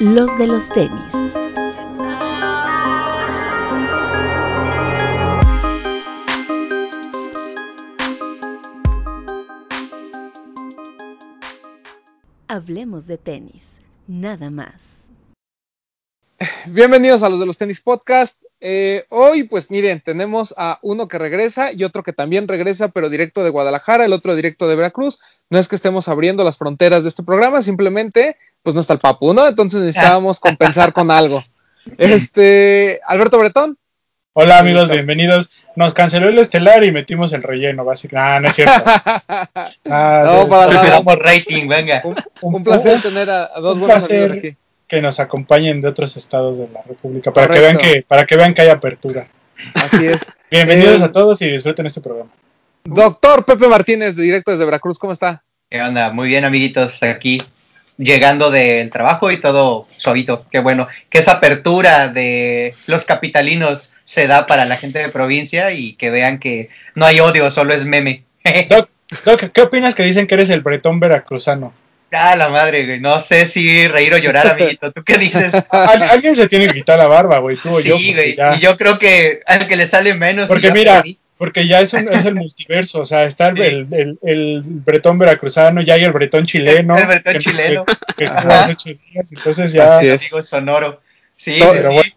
los de los tenis. Hablemos de tenis, nada más. Bienvenidos a los de los tenis podcast. Eh, hoy, pues miren, tenemos a uno que regresa y otro que también regresa, pero directo de Guadalajara, el otro directo de Veracruz. No es que estemos abriendo las fronteras de este programa, simplemente, pues no está el papu, ¿no? Entonces necesitábamos compensar con algo. Este, Alberto Bretón. Hola amigos, bienvenidos. Nos canceló el estelar y metimos el relleno, básicamente. Ah, no es cierto. Ah, no, para nada. rating, venga. Un, placer tener a, dos buenos amigos aquí que nos acompañen de otros estados de la República para que vean que para que vean que hay apertura. Así es. Bienvenidos eh, a todos y disfruten este programa. Doctor Pepe Martínez, directo desde Veracruz, ¿cómo está? ¿Qué onda? Muy bien, amiguitos, aquí llegando del trabajo y todo suavito. Qué bueno. Que esa apertura de los capitalinos se da para la gente de provincia y que vean que no hay odio, solo es meme. Doc, ¿qué opinas que dicen que eres el bretón veracruzano? Ah, la madre, güey. No sé si reír o llorar, amiguito. ¿Tú qué dices? alguien se tiene que quitar la barba, güey. Tú o yo. Sí, güey. Y yo creo que al que le sale menos. Porque mira, porque ya es, un, es el multiverso. O sea, está el, el, el, bretón veracruzano, ya hay el bretón chileno. El, bretón chileno. Que, estuvo hace ocho días. Entonces ya. Así es. Digo, sonoro. Sí, sí, sí.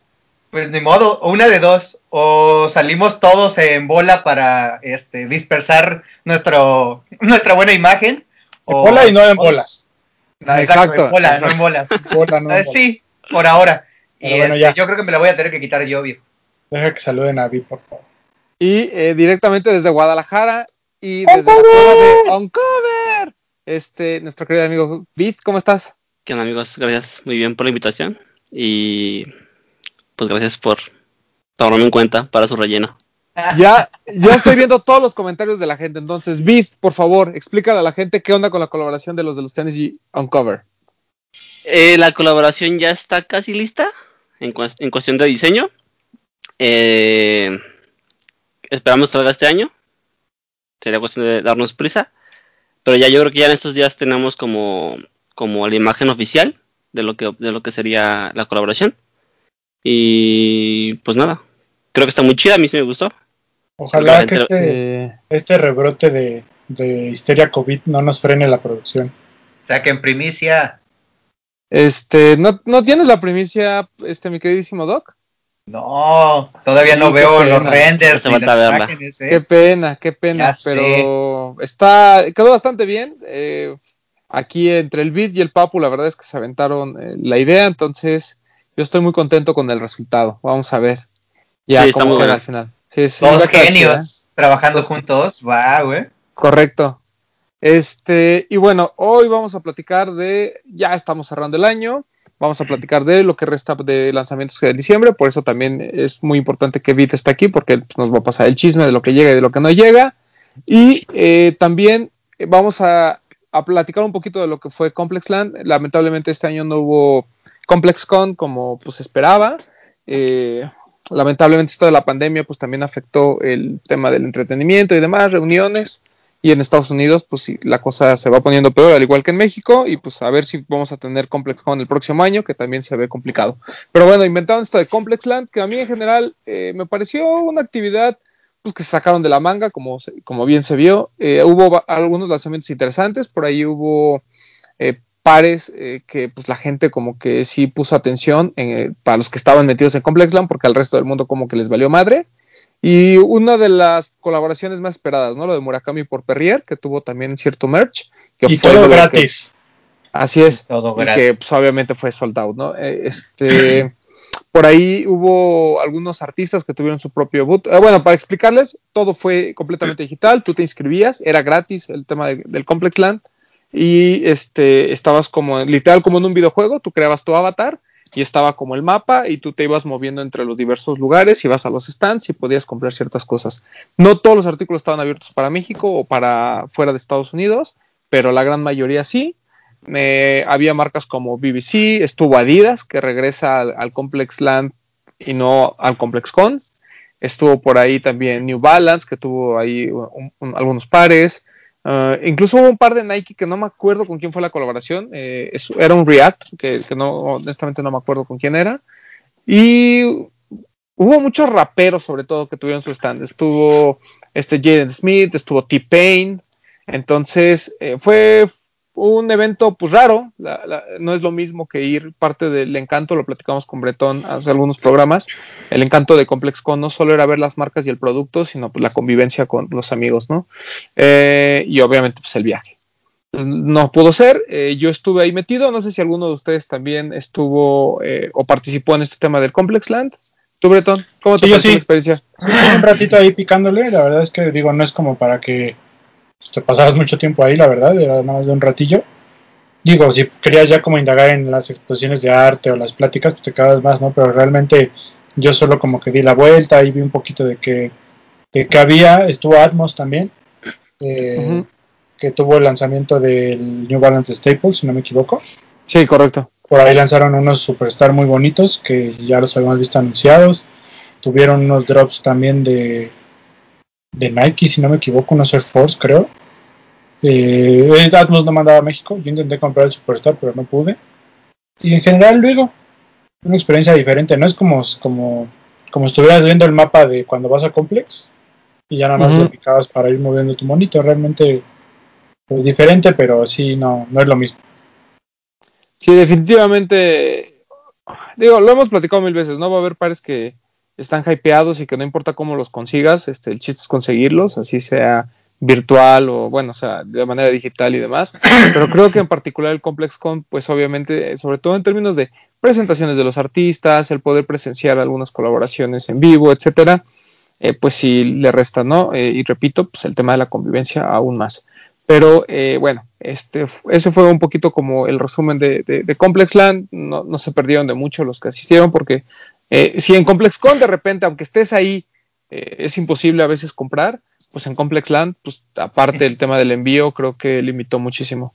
Pues ni modo, una de dos. O salimos todos en bola para este, dispersar nuestro, nuestra buena imagen en bola y no en bolas. exacto, en bola, no en bolas. Eh, sí, por ahora. y este, yo creo que me la voy a tener que quitar yo, viejo. Deja que saluden a Vid, por favor. Y eh, directamente desde Guadalajara y desde la cueva de Uncover, este, nuestro querido amigo Vid, ¿cómo estás? ¿Qué onda, amigos? Gracias muy bien por la invitación y pues gracias por tomarme en cuenta para su relleno. Ya, ya estoy viendo todos los comentarios de la gente. Entonces, Vid, por favor, explícale a la gente qué onda con la colaboración de los de los tenis y Uncover. Eh, la colaboración ya está casi lista en, cuestión de diseño. Eh, esperamos que salga este año. Sería cuestión de darnos prisa. Pero ya yo creo que ya en estos días tenemos como, como la imagen oficial de lo que, de lo que sería la colaboración. Y pues nada, creo que está muy chida, a mí sí me gustó. Ojalá que este, este rebrote de, de histeria COVID no nos frene la producción. O sea que en primicia. Este, ¿no, ¿no tienes la primicia, este, mi queridísimo Doc? No, todavía no veo los renders. ¿eh? Qué pena, qué pena, pero está, quedó bastante bien. Eh, aquí entre el beat y el papu, la verdad es que se aventaron eh, la idea, entonces yo estoy muy contento con el resultado. Vamos a ver. Ya, sí, cómo queda al final. Sí, Dos genios trabajando juntos, va, güey. Correcto. Este, y bueno, hoy vamos a platicar de, ya estamos cerrando el año, vamos a platicar de lo que resta de lanzamientos de diciembre, por eso también es muy importante que Vita esté aquí, porque pues, nos va a pasar el chisme de lo que llega y de lo que no llega. Y eh, también vamos a, a, platicar un poquito de lo que fue ComplexLand. Lamentablemente este año no hubo ComplexCon como pues esperaba. Eh, lamentablemente esto de la pandemia pues también afectó el tema del entretenimiento y demás, reuniones. Y en Estados Unidos, pues sí, la cosa se va poniendo peor, al igual que en México, y pues a ver si vamos a tener ComplexCon el próximo año, que también se ve complicado. Pero bueno, inventaron esto de ComplexLand, que a mí en general eh, me pareció una actividad pues, que se sacaron de la manga, como, como bien se vio. Eh, hubo algunos lanzamientos interesantes, por ahí hubo eh, pares eh, que pues la gente como que sí puso atención eh, para los que estaban metidos en Complexland porque al resto del mundo como que les valió madre y una de las colaboraciones más esperadas no lo de Murakami por Perrier que tuvo también cierto merch que y todo gratis así es y que pues, obviamente fue sold out no eh, este por ahí hubo algunos artistas que tuvieron su propio boot. bueno, para explicarles, todo fue completamente digital. Tú te inscribías, era gratis el tema del Complexland y este estabas como literal como en un videojuego, tú creabas tu avatar y estaba como el mapa y tú te ibas moviendo entre los diversos lugares, ibas a los stands y podías comprar ciertas cosas. No todos los artículos estaban abiertos para México o para fuera de Estados Unidos, pero la gran mayoría sí. había marcas como BBC, estuvo Adidas, que regresa al, Complex Land y no al Complex Con. Estuvo por ahí también New Balance, que tuvo ahí algunos pares Uh, incluso hubo un par de Nike que no me acuerdo con quién fue la colaboración. Eh, era un React, que, que, no, honestamente no me acuerdo con quién era. Y hubo muchos raperos, sobre todo, que tuvieron su stand. Estuvo este Jaden Smith, estuvo T-Pain. Entonces, eh, fue, un evento pues raro, la, la, no es lo mismo que ir parte del encanto, lo platicamos con Bretón hace algunos programas, el encanto de ComplexCon no solo era ver las marcas y el producto, sino pues la convivencia con los amigos, ¿no? Eh, y obviamente pues el viaje. No pudo ser, eh, yo estuve ahí metido, no sé si alguno de ustedes también estuvo eh, o participó en este tema del Complex Land. ¿Tú, Bretón? ¿Cómo te Sí, yo pareció sí. la experiencia? Sí, un ratito ahí picándole, la verdad es que digo, no es como para que te pasaras mucho tiempo ahí, la verdad, era nada más de un ratillo. Digo, si querías ya como indagar en las exposiciones de arte o las pláticas, pues te quedabas más, ¿no? Pero realmente yo solo como que di la vuelta y vi un poquito de que, de que había, estuvo Atmos también, eh, que tuvo el lanzamiento del New Balance Staples, si no me equivoco. Sí, correcto. Por ahí lanzaron unos Superstar muy bonitos que ya los habíamos visto anunciados. Tuvieron unos drops también de, de Nike, si no me equivoco, unos Air Force, creo. Eh, Atmos no mandaba a México. Yo intenté comprar el Superstar, pero no pude. Y en general, luego, una experiencia diferente. No es como, como, como estuvieras viendo el mapa de cuando vas a Complex y ya nada más Ujú. le picabas para ir moviendo tu monito. Realmente, pues diferente, pero sí, no, no es lo mismo. Sí, definitivamente. Digo, lo hemos platicado mil veces, ¿no? Va a haber pares que están hypeados y que no importa cómo los consigas, este, el chiste es conseguirlos, así sea virtual o, bueno, o sea, de manera digital y demás. Pero creo que en particular el ComplexCon, pues obviamente, sobre todo en términos de presentaciones de los artistas, el poder presenciar algunas colaboraciones en vivo, etcétera, eh, pues sí le resta, ¿no? Eh, y repito, pues el tema de la convivencia aún más. Pero eh, bueno, este, ese fue un poquito como el resumen de, de, de ComplexLand. No, no, se perdieron de mucho los que asistieron, porque eh, si en ComplexCon de repente, aunque estés ahí, eh, es imposible a veces comprar, pues en ComplexLand, pues aparte del tema del envío, creo que limitó muchísimo.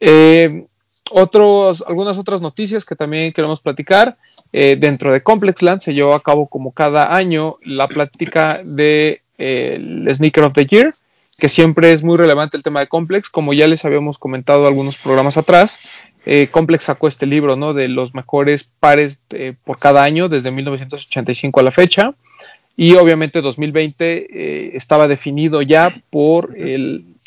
Eh, otros, algunas otras noticias que también queremos platicar. Eh, dentro de ComplexLand se llevó a cabo como cada año la plática de eh, el Sneaker of the Year que siempre es muy relevante el tema de Complex, como ya les habíamos comentado algunos programas atrás, eh, Complex sacó este libro, ¿no? De los mejores pares por cada año, desde 1985 a la fecha, y obviamente 2020 eh, estaba definido ya por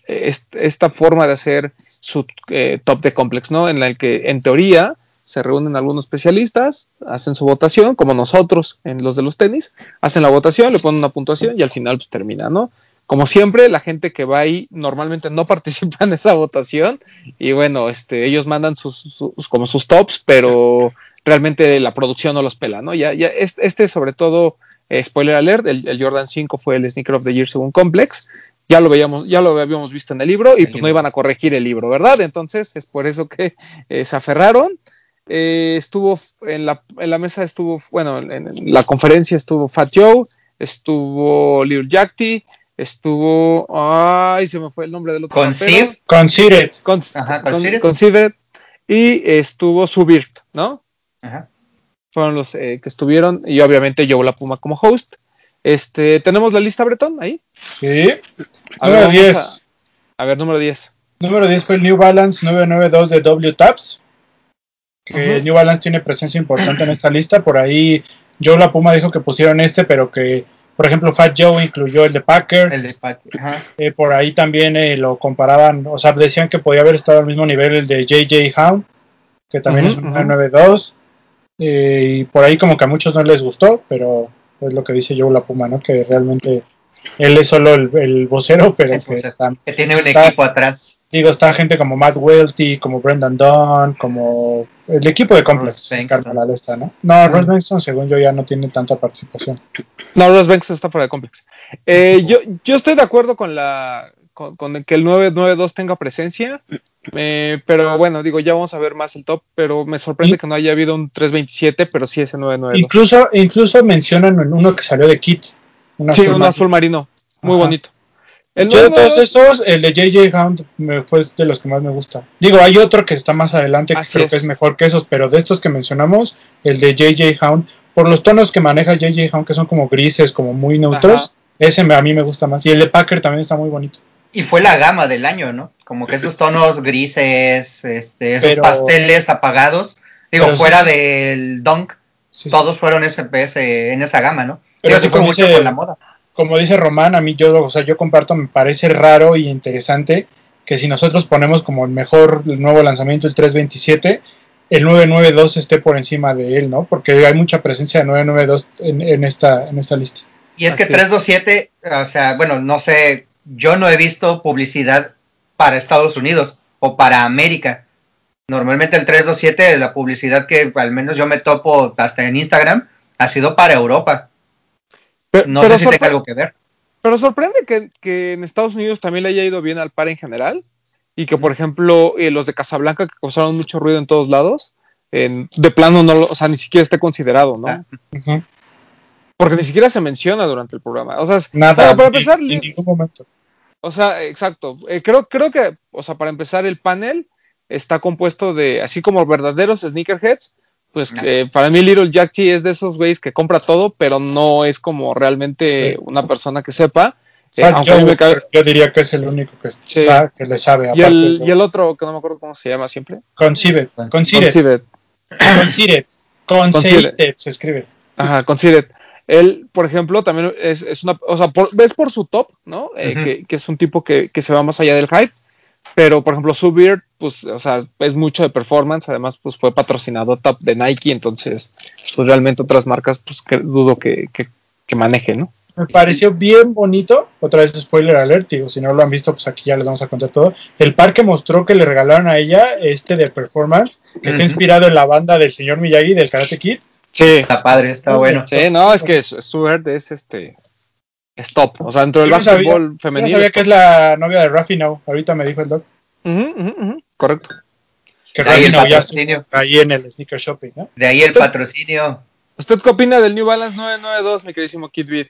esta forma de hacer su eh, top de Complex, ¿no? En la que, en teoría, se reúnen algunos especialistas, hacen su votación, como nosotros en los de los tenis, hacen la votación, le ponen una puntuación y al final pues termina, ¿no? como siempre, la gente que va ahí normalmente no participa en esa votación y bueno, este, ellos mandan sus, sus, como sus tops, pero realmente la producción no los pela, ¿no? Ya, ya este, sobre todo, eh, spoiler alert, el, el, Jordan 5 fue el Sneaker of the Year según Complex. Ya lo veíamos, ya lo habíamos visto en el libro y el pues libro. no iban a corregir el libro, ¿verdad? Entonces es por eso que eh, se aferraron. Eh, estuvo en la, en la mesa, estuvo, bueno, en, en la conferencia estuvo Fat Joe, estuvo Lil Jacty, estuvo. Ay, se me fue el nombre del otro. Conceive. Considered. Con, Ajá, considered. Considered. Y estuvo Subirt, ¿no? Ajá. Fueron los eh, que estuvieron. Y obviamente Joe La Puma como host. Este, ¿Tenemos la lista, Bretón? Ahí. Sí. A número ver, 10. A, a, ver, número 10. Número 10 fue el New Balance 992 de W Taps. Que uh -huh. New Balance tiene presencia importante en esta lista. Por ahí Joe La Puma dijo que pusieron este, pero que por ejemplo, Fat Joe incluyó el de Packer. El de Packer. Ajá. Eh, por ahí también eh, lo comparaban, o sea, decían que podía haber estado al mismo nivel el de JJ Hound, que también uh -huh, es un uh -huh. 992. Eh, y por ahí como que a muchos no les gustó, pero es lo que dice Joe La Puma, ¿no? Que realmente él es solo el, el vocero, pero el que, vocero. que, tiene un está, equipo atrás. Digo, está gente como Matt Welty, como Brendan Dunn, como el equipo de Complex, la lista, ¿no? No, Ross Bankston, según yo, ya no tiene tanta participación. No, Ross Bankston está fuera de Complex. Eh, yo, yo estoy de acuerdo con la con, con que el 992 tenga presencia, eh, pero bueno, digo, ya vamos a ver más el top, pero me sorprende que no haya habido un 327, pero sí ese 992. Incluso, incluso mencionan en uno que salió de Kit. Un sí, azul un azul marino, muy Ajá. bonito. El Yo de todos esos, el de JJ Hound me fue de los que más me gusta. Digo, hay otro que está más adelante que Así creo es. que es mejor que esos, pero de estos que mencionamos, el de JJ Hound, por los tonos que maneja JJ Hound, que son como grises, como muy neutros, Ajá. ese me, a mí me gusta más. Y el de Packer también está muy bonito. Y fue la gama del año, ¿no? Como que esos tonos grises, este, esos Pero- pasteles apagados. Digo, sí- fuera del Dunk, Sí, sí. todos fueron SPS en esa gama, ¿no? Pero sí, que fue como mucho con la moda. como dice Román, a mí yo, o sea, yo comparto, me parece raro y interesante que si nosotros ponemos como el mejor el nuevo lanzamiento el 327, el 992 esté por encima de él, ¿no? Porque hay mucha presencia de 992 en, en esta en esta lista. Y es que Así es. 327, o sea, bueno, no sé, yo no he visto publicidad para Estados Unidos o para América. Normalmente el 327, la publicidad que al menos yo me topo hasta en Instagram, ha sido para Europa. Pero, No pero sé si tenga algo que ver. pero sorprende que, que en Estados Unidos también le haya ido bien al par en general y que, por ejemplo, eh, los de Casablanca que causaron mucho ruido en todos lados, en- de plano no lo, o sea, ni siquiera esté considerado, ¿no? Ah. Porque ni siquiera se menciona durante el programa. O sea, Nada, para, para empezar, en ningún momento. O sea, exacto. Eh, creo, creo que, o sea, para empezar, el panel está compuesto de, así como verdaderos sneakerheads, pues eh, para mí Little Jack G es de esos güeyes que compra todo, pero no es como realmente Sí. una persona que sepa. Eh, me yo diría que es el único que, Sí. sa- que le sabe. y, aparte el, de- y el otro, que no me acuerdo cómo se llama siempre. Conceited, Conceited. Conceited, Conceited se escribe. Ajá, Conceited. Él, por ejemplo, también es, es una, o sea, por- ves por su top, ¿no? Eh, Ujú. que, que es un tipo que, que se va más allá del hype, pero por ejemplo, Subir, pues, o sea, es mucho de performance, además, pues fue patrocinado top de Nike, entonces, pues realmente otras marcas, pues que dudo que, que, que maneje, ¿no? Me pareció bien bonito, otra vez spoiler alert, digo, si no lo han visto, pues aquí ya les vamos a contar todo. El par que mostró que le regalaron a ella, este de performance, que está inspirado en la banda del señor Miyagi del Karate Kid. Sí, Está padre, está bueno. sí, no, es que Subir es este, es top, o sea, dentro del Yo no sabía- básquetbol Yo no femenino. sabía es que es la novia de Rafi Now, ahorita me dijo el doc. Correcto. Que De ahí el ya patrocinio. ahí en el sneaker shopping, ¿no? De ahí el Usted- patrocinio. ¿Usted qué opina del New Balance 992, mi queridísimo Kid Beat?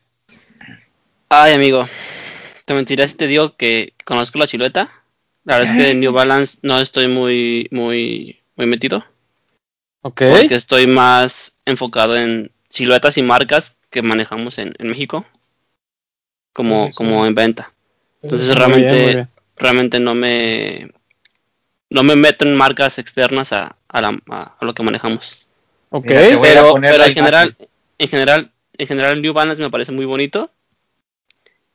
Ay, amigo, te mentiría si te digo que conozco la silueta. La verdad es que en New Balance no estoy muy, muy, muy metido. Porque estoy más enfocado en siluetas y marcas que manejamos en, en México. Como, sí, como en venta. Entonces Eso- Muy bien, realmente, muy bien. realmente no me no me meto en marcas externas a, a, la- a- a lo que manejamos. Ok. Mira, Pero, en general, en general, en general New Balance me parece muy bonito.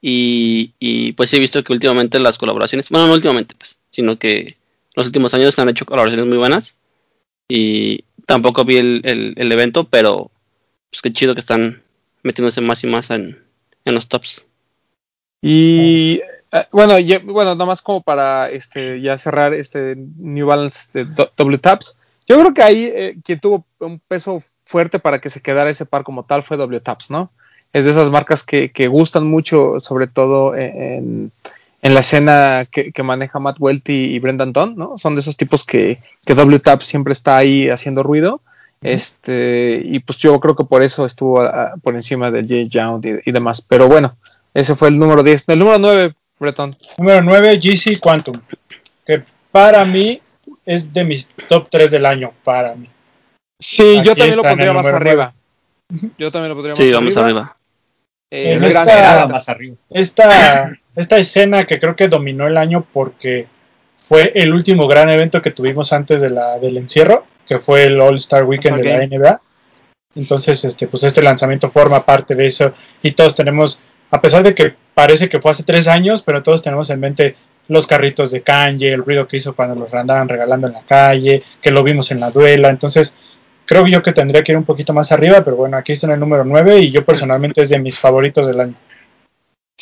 Y, y pues he visto que últimamente las colaboraciones, bueno, no últimamente, pues, sino que los últimos años han hecho colaboraciones muy buenas. Y tampoco vi el, el- evento, pero pues qué chido que están metiéndose más y más en, en los tops. Y eh, bueno, ya- bueno, nada más como para este ya cerrar este New Balance de W Taps. Yo creo que ahí eh, quien tuvo un peso fuerte para que se quedara ese par como tal fue W Taps, ¿no? Es de esas marcas que, que gustan mucho, sobre todo en, en la escena que, que maneja Matt Welty y Brendan Dunn, ¿no? Son de esos tipos que, que W Taps siempre está ahí haciendo ruido. Este, y pues yo creo que por eso estuvo ah, por encima del J. Young y, y demás. Pero bueno, ese fue el número 10. El número 9, Breton. Número 9, GC Quantum. Que para mí es de mis top 3 del año. Para mí. Sí, Aquí yo también lo pondría más arriba. Yo también lo pondría Sí, más vamos arriba. arriba. Eh, En gran- esta- más arriba. Esta, esta escena que creo que dominó el año porque fue el último gran evento que tuvimos antes de la, del encierro, que fue el All Star Weekend de la NBA. Entonces, este, pues este lanzamiento forma parte de eso y todos tenemos, a pesar de que parece que fue hace tres años, pero todos tenemos en mente los carritos de Kanye, el ruido que hizo cuando los andaban regalando en la calle, que lo vimos en la duela. Entonces, creo yo que tendría que ir un poquito más arriba, pero bueno, aquí está en el número 9 y yo personalmente es de mis favoritos del año.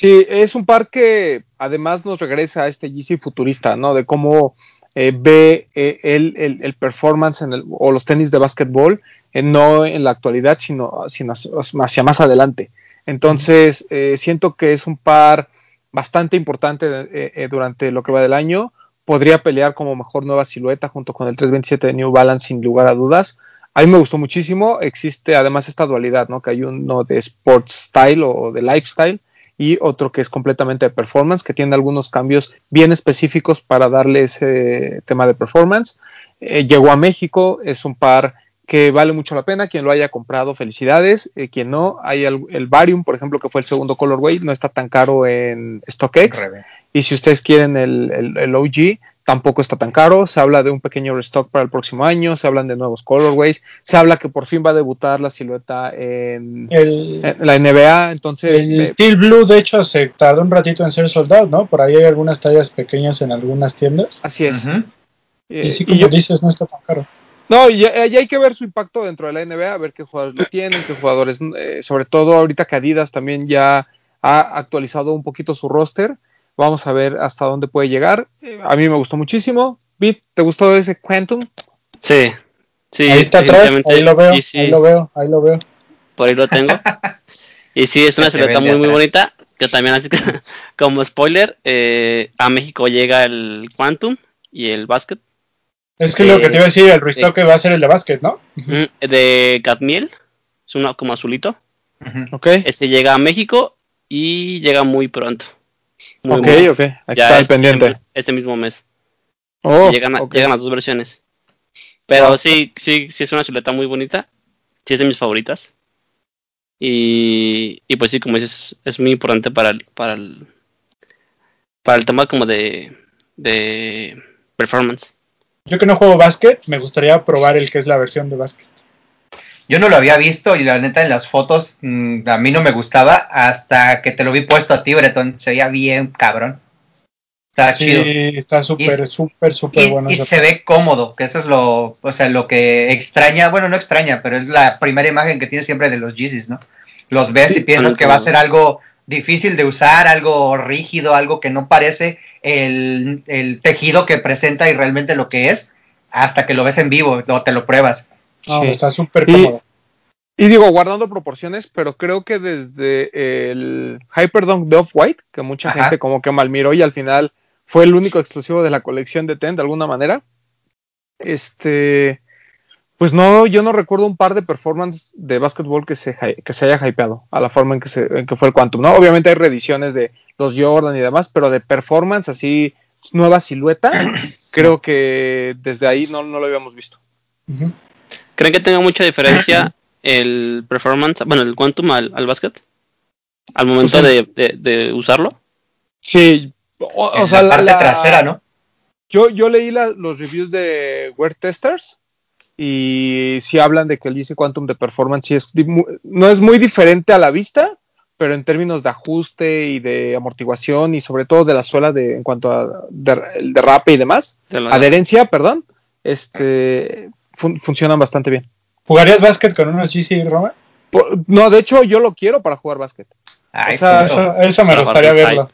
Sí, es un par que además nos regresa a este GC futurista, ¿no? De cómo eh, ve eh, el, el- el performance en el- o los tenis de básquetbol, eh, no en la actualidad, sino, sino hacia, más adelante. Entonces, eh, siento que es un par bastante importante eh, durante lo que va del año. Podría pelear como mejor nueva silueta junto con el 327 de New Balance, sin lugar a dudas. A mí me gustó muchísimo. Existe además esta dualidad, ¿no? Que hay uno de sports style o de lifestyle y otro que es completamente de performance, que tiene algunos cambios bien específicos para darle ese tema de performance. Eh, llegó a México, es un par que vale mucho la pena. Quien lo haya comprado, felicidades. Eh, quien no, hay el, el Varium, por ejemplo, que fue el segundo colorway, no está tan caro en StockX. Rebe. Y si ustedes quieren el, el, el OG, tampoco está tan caro. Se habla de un pequeño restock para el próximo año. Se hablan de nuevos colorways. Se habla que por fin va a debutar la silueta en, El, en la NBA. Entonces, el eh, Steel Blue, de hecho, se tardó un ratito en ser soldado, ¿no? Por ahí hay algunas tallas pequeñas en algunas tiendas. así es. Eh, Y sí, y como yo- dices, no está tan caro. No, y ya hay que ver su impacto dentro de la NBA, a ver qué jugadores lo tienen, qué jugadores, eh, sobre todo ahorita que Adidas también ya ha actualizado un poquito su roster. Vamos a ver hasta dónde puede llegar. Eh, a mí me gustó muchísimo. Bit, ¿te gustó ese Quantum? Sí, sí. ahí está atrás, ahí lo veo, sí, ahí lo veo, ahí lo veo. por ahí lo tengo. y sí, es una silueta muy, muy bonita. Que también, así que, como spoiler, eh, a México llega el Quantum y el Basket Es que Eh, lo que te iba a decir, el restock va a ser el de básquet, ¿no? de Cadmiel. Es una como azulito. Ok, Este llega a México y llega muy pronto. Muy, ok, ok. Aquí ya está el este pendiente. mismo- Este mismo mes. Oh, llegan, a- llegan las dos versiones. Pero Wow. sí, sí, sí es una silueta muy bonita. Sí es de mis favoritas. Y, y pues sí, como dices, es muy importante para el, para el, para el tema como de, de performance. Yo que no juego básquet, me gustaría probar el que es la versión de básquet. Yo no lo había visto y la neta en las fotos mm, a mí no me gustaba hasta que te lo vi puesto a ti, Bretón. Se veía bien cabrón. Está Sí, chido. está súper, súper, súper bueno. y se ve cómodo, que eso es lo, o sea, lo que extraña, bueno, no extraña, pero es la primera imagen que tienes siempre de los Yeezys, ¿no? Los ves y piensas que va a ser algo difícil de usar, algo rígido, algo que no parece el, el tejido que presenta y realmente lo que es, hasta que lo ves en vivo o te lo pruebas. No, Sí. está súper cómodo. Y digo, guardando proporciones, pero creo que desde el Hyperdunk de Off-White, que mucha Ajá. gente como que malmiró y al final fue el único exclusivo de la colección de Ten de alguna manera. Este, pues no, yo no recuerdo un par de performances de básquetbol que se, que se haya hypeado a la forma en que, se, en que fue el Quantum, ¿no? Obviamente hay reediciones de los Jordan y demás, pero de performance así, nueva silueta, creo que desde ahí no, no lo habíamos visto. Ujú. ¿Creen que tenga mucha diferencia el performance, bueno, el quantum al, al basket? Al momento de, de- de usarlo. Sí, o, o En sea, la parte la- trasera, ¿no? Yo, yo leí la- los reviews de Wear Testers y sí hablan de que el GC Quantum de Performance sí es no es muy diferente a la vista, pero en términos de ajuste y de amortiguación y sobre todo de la suela de, en cuanto a der- el derrape y demás, de la- adherencia, perdón, este fun- funcionan bastante bien. ¿Jugarías básquet con unos GC, Roma? Por- no, de hecho yo lo quiero para jugar básquet. Ay, o sea. Eso, eso me gustaría verlo.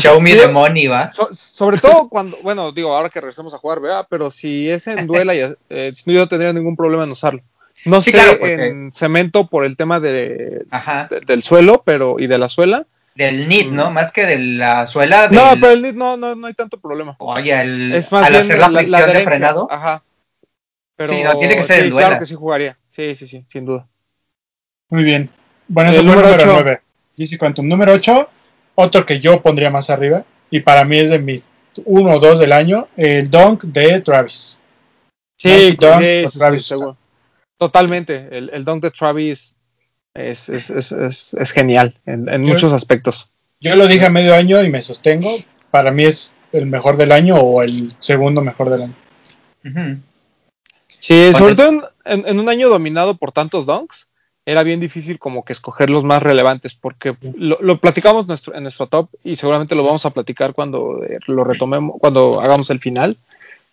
Show me Sí. the money, va. So- sobre todo cuando, bueno, digo, ahora que regresemos a jugar, ¿verdad? Pero si es en duela, ya, eh, yo no tendría ningún problema en usarlo. No Sí, sé claro, porque- en cemento por el tema de, del suelo, pero y de la suela. Del knit, Mm. ¿no? Más que de la suela. No, pero el knit no, no, no hay tanto problema. Oye, el, Es más al bien hacer la flexión de frenado. Ajá. Pero Sí, no, tiene que ser en duela. Claro que sí jugaría. Sí, sí, sí, sin duda. Muy bien. Bueno, El eso fue el número número ocho. 9. GC Quantum. Número 8, otro que yo pondría más arriba, y para mí es de mis 1 o 2 del año, el Dunk de Travis. Sí, sí, Dunk sí, sí, Travis seguro. Totalmente. El, el dunk de Travis es, es, es, es, es genial en, en Yo- muchos aspectos. Yo lo dije a medio año y me sostengo. Para mí es el mejor del año o el segundo mejor del año. Ujú. Sí, Con sobre todo en, en- en un año dominado por tantos dunks, era bien difícil como que escoger los más relevantes, porque lo, lo platicamos nuestro, en nuestro top y seguramente lo vamos a platicar cuando eh, lo retomemos, cuando hagamos el final.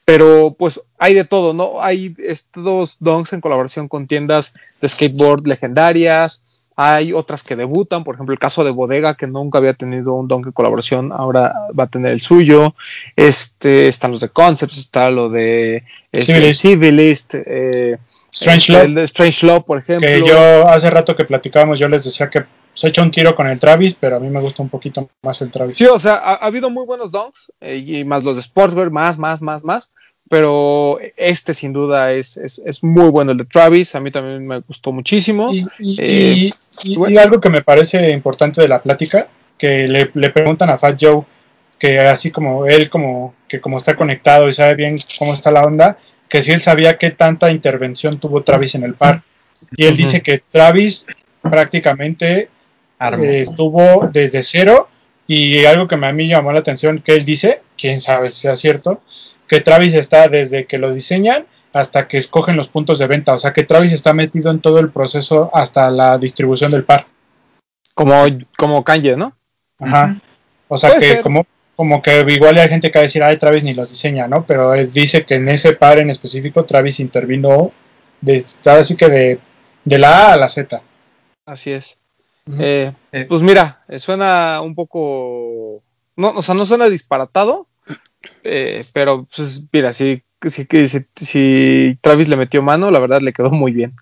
Pero pues hay de todo, ¿no? Hay estos dunks en colaboración con tiendas de skateboard legendarias, hay otras que debutan, por ejemplo el caso de Bodega, que nunca había tenido un dunk en colaboración, ahora va a tener el suyo. Este, están los de Concepts, está lo de es el Civilist. Eh, Strange este, Love, el de Strange Love, por ejemplo. que yo hace rato que platicábamos, yo les decía que se ha hecho un tiro con el Travis, pero a mí me gusta un poquito más el Travis. Sí, o sea, ha, ha habido muy buenos donks eh, y más los de Sportswear, más, más, más, más. Pero este sin duda es, es, es muy bueno el de Travis. A mí también me gustó muchísimo. Y, y- Eh, y- y- bueno. y algo que me parece importante de la plática, que le, le preguntan a Fat Joe, que así como él, como que como está conectado y sabe bien cómo está la onda, que si él sabía qué tanta intervención tuvo Travis en el par. Y él dice que Travis prácticamente eh, estuvo desde cero Y algo que me- a mí llamó la atención que él dice, quién sabe si sea cierto, que Travis está desde que lo diseñan hasta que escogen los puntos de venta. O sea que Travis está metido en todo el proceso hasta la distribución del par. Como, como Kanye, ¿no? Ajá. O sea que ser. como, como que igual hay gente que va a decir, ay, Travis ni los diseña, ¿no? Pero él dice que en ese par en específico Travis intervino de, así que de, de la A a la Z. Así es. Eh, Eh, pues mira, eh, suena un poco. No, o sea, no suena disparatado. eh, pero, pues, mira, si, si, si, si Travis le metió mano, la verdad le quedó muy bien.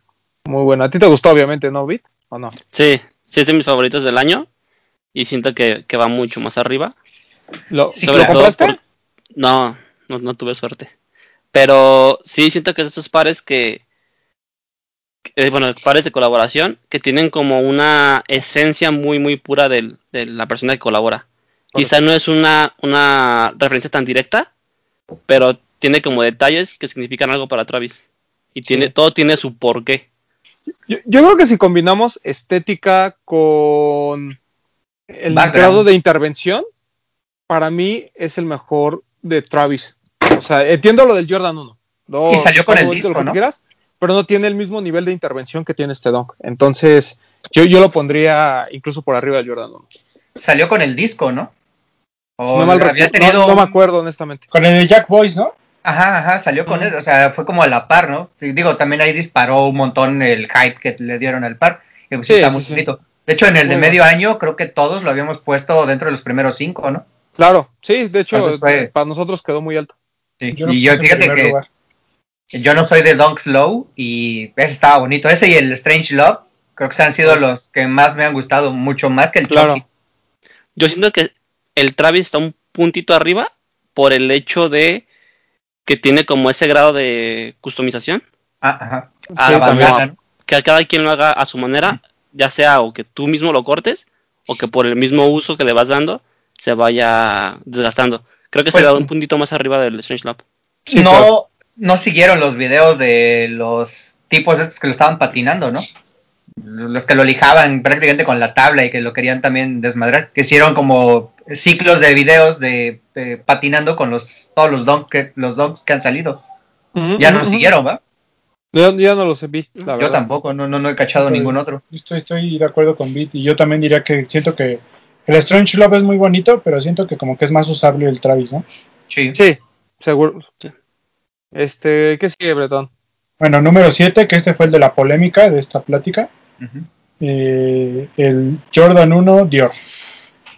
Muy bueno. ¿A ti te gustó, obviamente, no, Bit? ¿O no? Sí, sí es de mis favoritos del año. Y siento que, que va mucho más arriba. ¿Lo, Sí, ¿lo Sobre todo compraste? por- No, no, no tuve suerte. Pero sí siento que es de esos pares que, que, bueno, pares de colaboración que tienen como una esencia muy, muy pura del- de la persona que colabora. Quizá no es una, una referencia tan directa, pero tiene como detalles que significan algo para Travis. Y tiene, Sí. todo tiene su porqué. Yo, yo creo que si combinamos estética con el Background. grado de intervención, para mí es el mejor de Travis. O sea, entiendo lo del Jordan 1. No, Y salió con el disco, lo que tú ¿no? quieras, pero no tiene el mismo nivel de intervención que tiene este Dunk. Entonces, yo, yo lo pondría incluso por arriba del Jordan 1. Salió con el disco, ¿no? No, mal había no- no me acuerdo, honestamente. Con el Jack Boys, ¿no? Ajá, ajá, salió con él, o sea, fue como a la par, ¿no? Digo, también ahí disparó un montón el hype que le dieron al par. Y pues sí, está sí, muy sí. bonito. De hecho, en el de medio año, creo que todos lo habíamos puesto dentro de los primeros cinco, ¿no? Claro, sí, de hecho, fue- para nosotros quedó muy alto. Sí. Yo y yo, fíjate que lugar. yo no soy de Dunk Slow y ese estaba bonito. Ese y el Strange Love, creo que se han sido los que más me han gustado, mucho más que el Claro. Chucky. Yo siento que el Travis está un puntito arriba por el hecho de que tiene como ese grado de customización. Ah, ajá. Ah, que a cada quien lo haga a su manera, ya sea o que tú mismo lo cortes o que por el mismo uso que le vas dando se vaya desgastando. Creo que Pues- se da un puntito más arriba del Strange Lab. Sí, no, no siguieron los videos de los tipos estos que lo estaban patinando, ¿no? Los que lo lijaban prácticamente con la tabla y que lo querían también desmadrar. Que hicieron como ciclos de videos de, de patinando con los todos los donks que, los donks que han salido. Ya no lo siguieron, ¿va? Yo ya no los vi, la Yo verdad. tampoco, no, no, no he cachado ningún otro. Estoy, estoy de acuerdo con Beat y yo también diría que siento que el Strange Love es muy bonito, pero siento que como que es más usable el Travis, ¿no? Sí. Sí, seguro. Sí. Este, ¿qué sigue, Bretón? Bueno, número 7, que este fue el de la polémica de esta plática. Eh, el Jordan 1 Dior.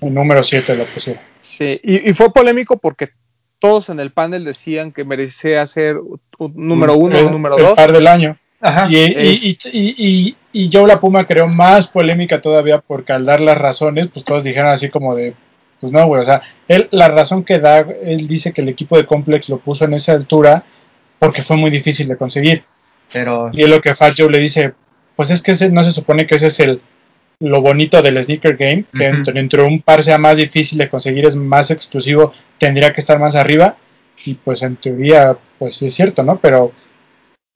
El número 7 lo pusieron. Sí, y, y fue polémico porque todos en el panel decían que merecía ser un número uno el, o número el dos. par del año. Ajá. Y, y, Es- y, y, y- y Joe La Puma creó más polémica todavía porque al dar las razones, pues todos dijeron así como de, pues no, güey, o sea, él, la razón que da, él dice que el equipo de Complex lo puso en esa altura porque fue muy difícil de conseguir. Pero Y es lo que Fat Joe le dice, pues es que ese, no se supone que ese es el lo bonito del sneaker game, que Ujú. entre, entre un par sea más difícil de conseguir, es más exclusivo, tendría que estar más arriba, y pues en teoría, pues sí es cierto, ¿no? Pero,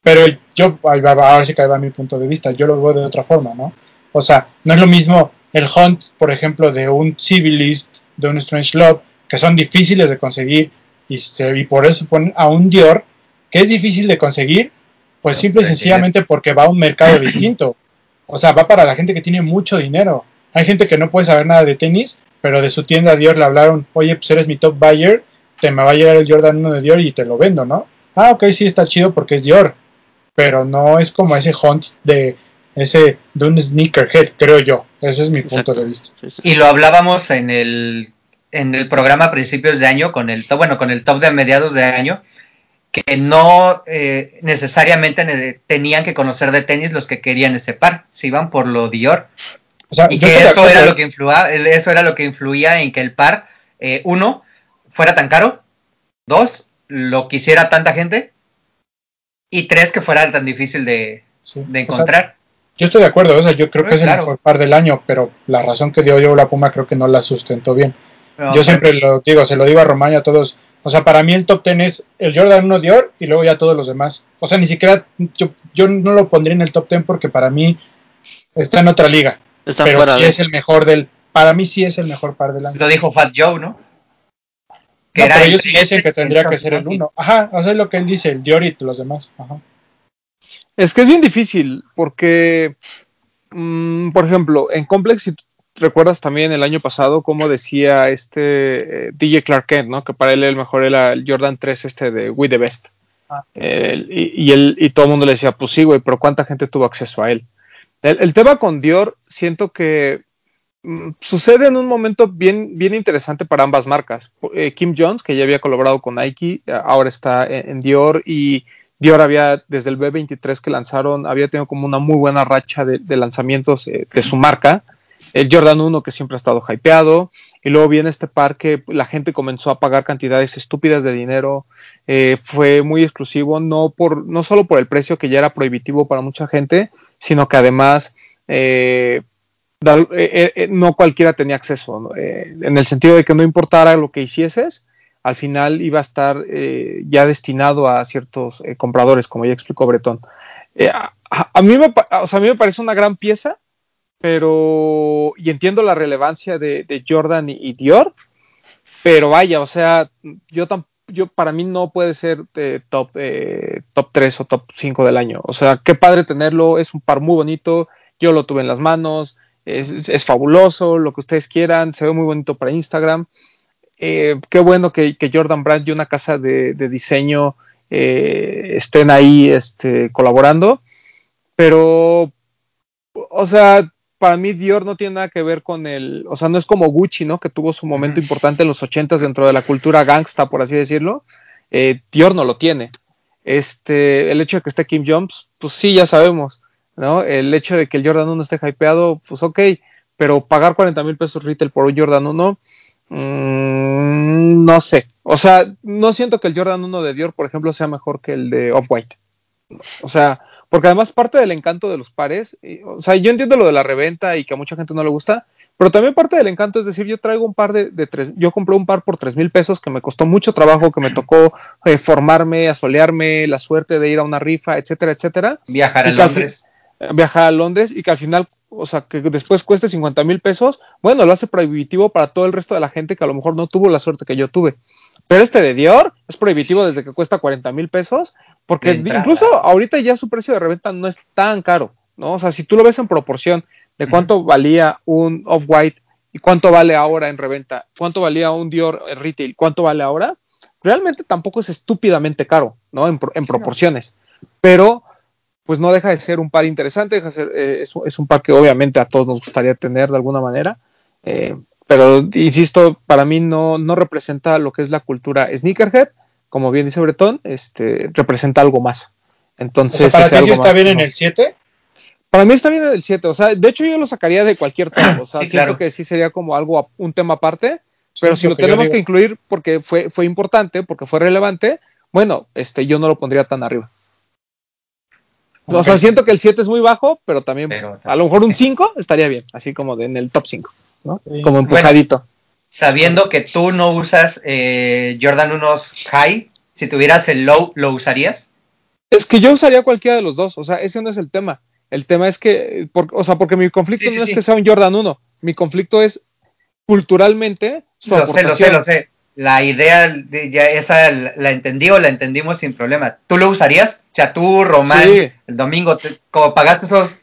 pero yo, ahora sí que va mi punto de vista, yo lo veo de otra forma, ¿no? O sea, no es lo mismo el Hunt, por ejemplo, de un Civilist, de un Strange Love, que son difíciles de conseguir, y, se, y por eso ponen a un Dior, que es difícil de conseguir, pues simple y sencillamente porque va a un mercado distinto. O sea, va para la gente que tiene mucho dinero. Hay gente que no puede saber nada de tenis, pero de su tienda Dior le hablaron, oye, pues eres mi top buyer, te me va a llegar el Jordan 1 de Dior y te lo vendo, ¿no? Ah, ok, sí, está chido porque es Dior, pero no es como ese hunt de ese de un sneakerhead, creo yo. Ese es mi punto Exacto. de vista. Y lo hablábamos en el, en el programa a principios de año, con el top, bueno, con el top de mediados de año, que no eh, necesariamente ne- tenían que conocer de tenis los que querían ese par, se iban por lo Dior. O sea, Y que eso era lo que influía, eso era lo que influía en que el par, eh, uno, fuera tan caro, dos, lo quisiera tanta gente, y tres, que fuera tan difícil de, Sí. de O sea, encontrar. yo estoy de acuerdo, o sea, yo creo No, que es el mejor par del año, pero la razón que dio yo la Puma creo que no la sustentó bien. No, Yo siempre lo digo, se lo digo a Román y a todos. O sea, para mí el top ten es el Jordan 1 Dior y luego ya todos los demás. O sea, ni siquiera yo, yo no lo pondría en el top ten porque para mí está en otra liga. Está pero fuera sí de- es el mejor del, para mí sí es el mejor par del año. Lo dijo Fat Joe, ¿no? No, pero el- ellos dicen que tendría que ser el uno. Ajá, o sea, es lo que él dice, el Dior y los demás. Ajá. Es que es bien difícil porque, mm, por ejemplo, en Complex, si tú recuerdas también el año pasado cómo decía este eh, DJ Clark Kent, ¿no? Que para él el mejor era el Jordan 3 este de We the Best. Ah. Y, y él, y todo el mundo le decía, pues sí, güey, pero ¿cuánta gente tuvo acceso a él? El, el tema con Dior, siento que mm, sucede en un momento bien, bien interesante para ambas marcas. Eh, Kim Jones, que ya había colaborado con Nike, eh, ahora está en, en Dior y Dior había, desde el B23 que lanzaron, había tenido como una muy buena racha de, de lanzamientos eh, de su marca. El Jordan 1 que siempre ha estado hypeado. Y luego viene este par que la gente comenzó a pagar cantidades estúpidas de dinero. eh, fue muy exclusivo, no, por, no solo por el precio que ya era prohibitivo para mucha gente, sino que además eh, eh, no cualquiera tenía acceso. en el sentido de que no importara lo que hicieses, al final iba a estar ya destinado a ciertos compradores, como ya explicó Bretón. A, mí me, o sea, a mí me parece una gran pieza, pero y entiendo la relevancia de, Jordan y, Dior, pero vaya, o sea, yo tam- yo para mí no puede ser eh, top eh, top 3 o top 5 del año. O sea, qué padre tenerlo, es un par muy bonito, yo lo tuve en las manos, es, fabuloso, lo que ustedes quieran, se ve muy bonito para Instagram. Eh, qué bueno que, que Jordan Brand y una casa de, de diseño eh, estén ahí este, colaborando, pero, o sea, para mí Dior no tiene nada que ver con el, o sea, no es como Gucci, ¿no? Que tuvo su momento importante en los ochentas dentro de la cultura gangsta, por así decirlo. Eh, Dior no lo tiene. Este, el hecho de que esté Kim Jones, pues sí, ya sabemos, ¿no? El hecho de que el Jordan 1 esté hypeado, pues ok, pero pagar 40 mil pesos retail por un Jordan 1, mm, no sé. O sea, no siento que el Jordan 1 de Dior, por ejemplo, sea mejor que el de Off-White. O sea, porque además parte del encanto de los pares, y, o sea, yo entiendo lo de la reventa y que a mucha gente no le gusta, pero también parte del encanto es decir, yo traigo un par de, de tres, yo compré un par por tres mil pesos que me costó mucho trabajo, que me tocó eh, formarme, asolearme, la suerte de ir a una rifa, etcétera, etcétera, Viajar a Londres. eh, viajar a Londres y que al final, o sea, que después cueste 50 mil pesos, bueno, lo hace prohibitivo para todo el resto de la gente que a lo mejor no tuvo la suerte que yo tuve. Pero este de Dior es prohibitivo desde que cuesta 40 mil pesos, porque incluso ahorita ya su precio de reventa no es tan caro, ¿no? O sea, si tú lo ves en proporción de cuánto valía un Off-White y cuánto vale ahora en reventa, cuánto valía un Dior en retail, cuánto vale ahora, realmente tampoco es estúpidamente caro, ¿no? En, pro- en proporciones. Pero pues no deja de ser un par interesante, deja de ser, eh, es, un- es un par que obviamente a todos nos gustaría tener de alguna manera, eh, pero insisto, para mí no, no representa lo que es la cultura sneakerhead, como bien dice Bretón, este, representa algo más. O Entonces, sea, para ti sí está más, bien en el 7. Para mí está bien en el 7, o sea, de hecho yo lo sacaría de cualquier top, o sea, Sí, siento claro. que sí sería como algo, un tema aparte, pero Sí, si lo que tenemos que incluir porque fue, fue importante, porque fue relevante, bueno, este, yo no lo pondría tan arriba. O sea, siento que el 7 es muy bajo, pero también Pero- a lo mejor un 5 estaría bien, así como de- en el top 5, ¿no? Sí. Como empujadito. Sabiendo que tú no usas eh, Jordan 1 High, si tuvieras el Low, ¿lo usarías? Es que yo usaría cualquiera de los dos, o sea, ese no es el tema. El tema es que, por- o sea, porque mi conflicto Sí, sí, no es que sea un Jordan 1, mi conflicto es culturalmente su Lo sé, lo sé, lo sé. La idea, de, ya esa la, entendí o la entendimos sin problema. ¿Tú lo usarías? O sea, tú, Román, el domingo, te- como pagaste esos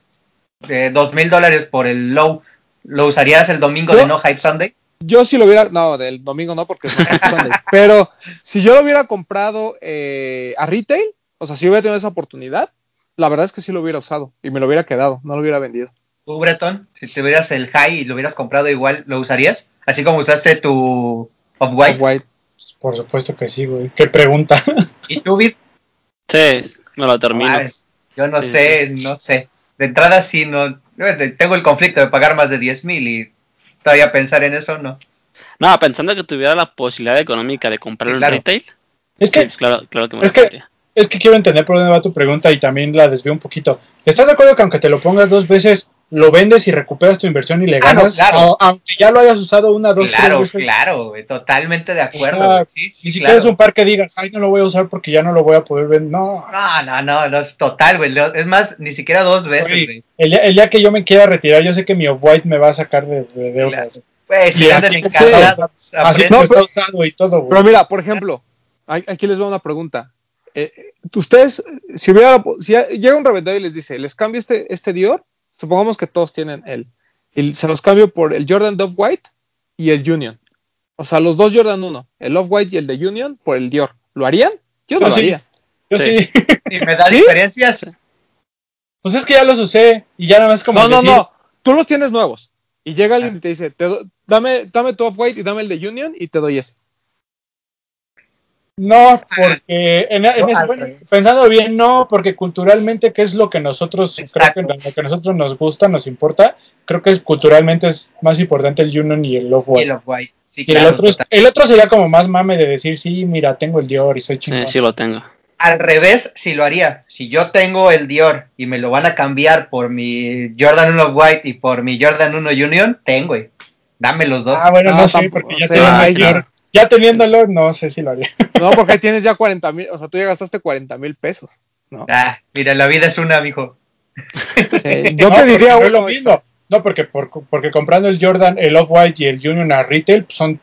eh, dos mil dólares por el Low, ¿lo usarías el domingo Yo- de No Hype Sunday? Yo si lo hubiera, no, del domingo no, porque es no Hype Sunday, pero si yo lo hubiera comprado eh, a retail, o sea, si hubiera tenido esa oportunidad, la verdad es que sí lo hubiera usado y me lo hubiera quedado, no lo hubiera vendido. Tú, Breton, si tuvieras el High y lo hubieras comprado igual, ¿lo usarías? Así como usaste tu Off-White. White. Por supuesto que sí, güey. ¿Qué pregunta? ¿Y tú, Vid? Sí, me lo termino. Ah, es- yo no Sí, sé, no sé. De entrada sí, no. Tengo el conflicto de pagar más de 10 mil y todavía pensar en eso, no. No, pensando que tuviera la posibilidad económica de comprar Sí, el retail, Es sí, que, pues claro, claro que me es que- es que quiero entender por dónde va tu pregunta y también la desvío un poquito. ¿Estás de acuerdo que aunque te lo pongas dos veces, lo vendes y recuperas tu inversión y le Ah, no, ganas, claro. aunque ya lo hayas usado una, dos, Claro, tres veces. claro, güey, totalmente de O acuerdo. sea. Sí, sí, Ni siquiera claro. es un par que digas, ay, no lo voy a usar porque ya no lo voy a poder vender. No, No, no, no, no, es total, güey. Es más, ni siquiera dos veces, Güey, güey. el, día, el día que yo me quiera retirar, yo sé que mi White me va a sacar de, de deudas. Güey, si Y venden así- encargados a Así precio- no, pero- está usado y todo, güey. Pero mira, por ejemplo, aquí les va una pregunta. Eh, ustedes, si hubiera, si llega un revendedor y les dice, les cambio este, este Dior, supongamos que todos tienen él, y se los cambio por el Jordan Dove White y el Union. O sea, los dos Jordan 1, el Off White y el de Union por el Dior. ¿Lo harían? Yo no Yo lo sí. haría. Yo Sí. sí. Si me da ¿Sí? diferencias, Pues es que ya los usé y ya nada más como No, no, decir, no. Tú los tienes nuevos. Y llega alguien y te dice, te do- dame, dame tu Off White y dame el de Union y te doy ese. No, porque en, ese- bueno, pensando bien, no, porque culturalmente, ¿qué es lo que nosotros creo que lo que a nosotros nos gusta, nos importa? Creo que es culturalmente es más importante el Union y el Love White. los white. Sí, Y el otro, es- el otro sería como más mame de decir, sí, mira, tengo el Dior y soy Sí, chingón. sí lo tengo. Al revés, sí lo haría. Si yo tengo el Dior y me lo van a cambiar por mi Jordan 1 White y por mi Jordan 1 Union, tengo, güey. Dame los dos. Ah, bueno, no, No, sé, tampoco, porque ya, o sea, teniendo el Dior- sí. Ya teniéndolo, no sé si lo haría. No, porque ahí tienes ya 40 mil, o sea, tú ya gastaste 40 mil pesos. ¿no? Ah, mira, la vida es una, mijo. Sí, yo No, te porque diría no es lo uno. mismo. No, porque, por- porque comprando el Jordan, el Off-White y el Union a retail pues, son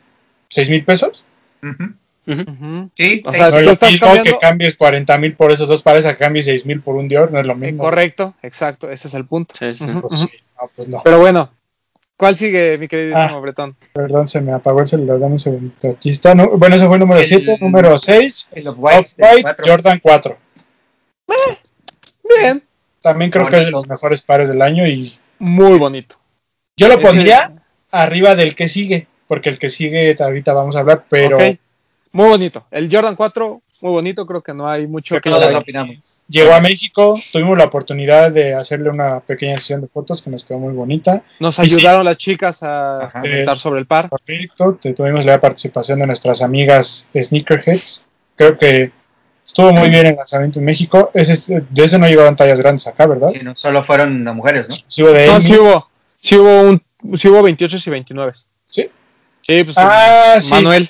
6 mil pesos. Sí, O sí. sea, No tú es lo estás mismo cambiando- que cambies 40 mil por esos dos pares a que cambies 6 mil por un Dior, no es lo Eh, mismo. correcto, exacto, ese es el punto. Sí, sí. Pues sí, no, pues no. Pero bueno, ¿cuál sigue, mi queridísimo Ah. Bretón? Perdón, se me apagó el celular, dame un segundo. Aquí está. no- bueno, ese fue el número El- 7. Número 6, El Off-White. Jordan 4. Bien, También creo que es de los mejores pares del año y muy bonito. yo lo Ese- pondría arriba del que sigue, porque el que sigue ahorita vamos a hablar, pero Muy bonito. El Jordan 4, muy bonito, creo que no hay mucho que opinamos. llegó a México, tuvimos la oportunidad de hacerle una pequeña sesión de fotos que nos quedó muy bonita. Nos Y sí. ayudaron las chicas a Ajá. comentar sobre el par. Correcto, tuvimos la participación de nuestras amigas Sneakerheads. Creo que estuvo muy bien el lanzamiento en México. Ese, es- de ese no llegaron tallas grandes acá, ¿verdad? No solo fueron mujeres, ¿no? De No, sí hubo, sí hubo, un, sí hubo 28 y 29. ¿Sí? Sí, pues Ah, sí. Manuel.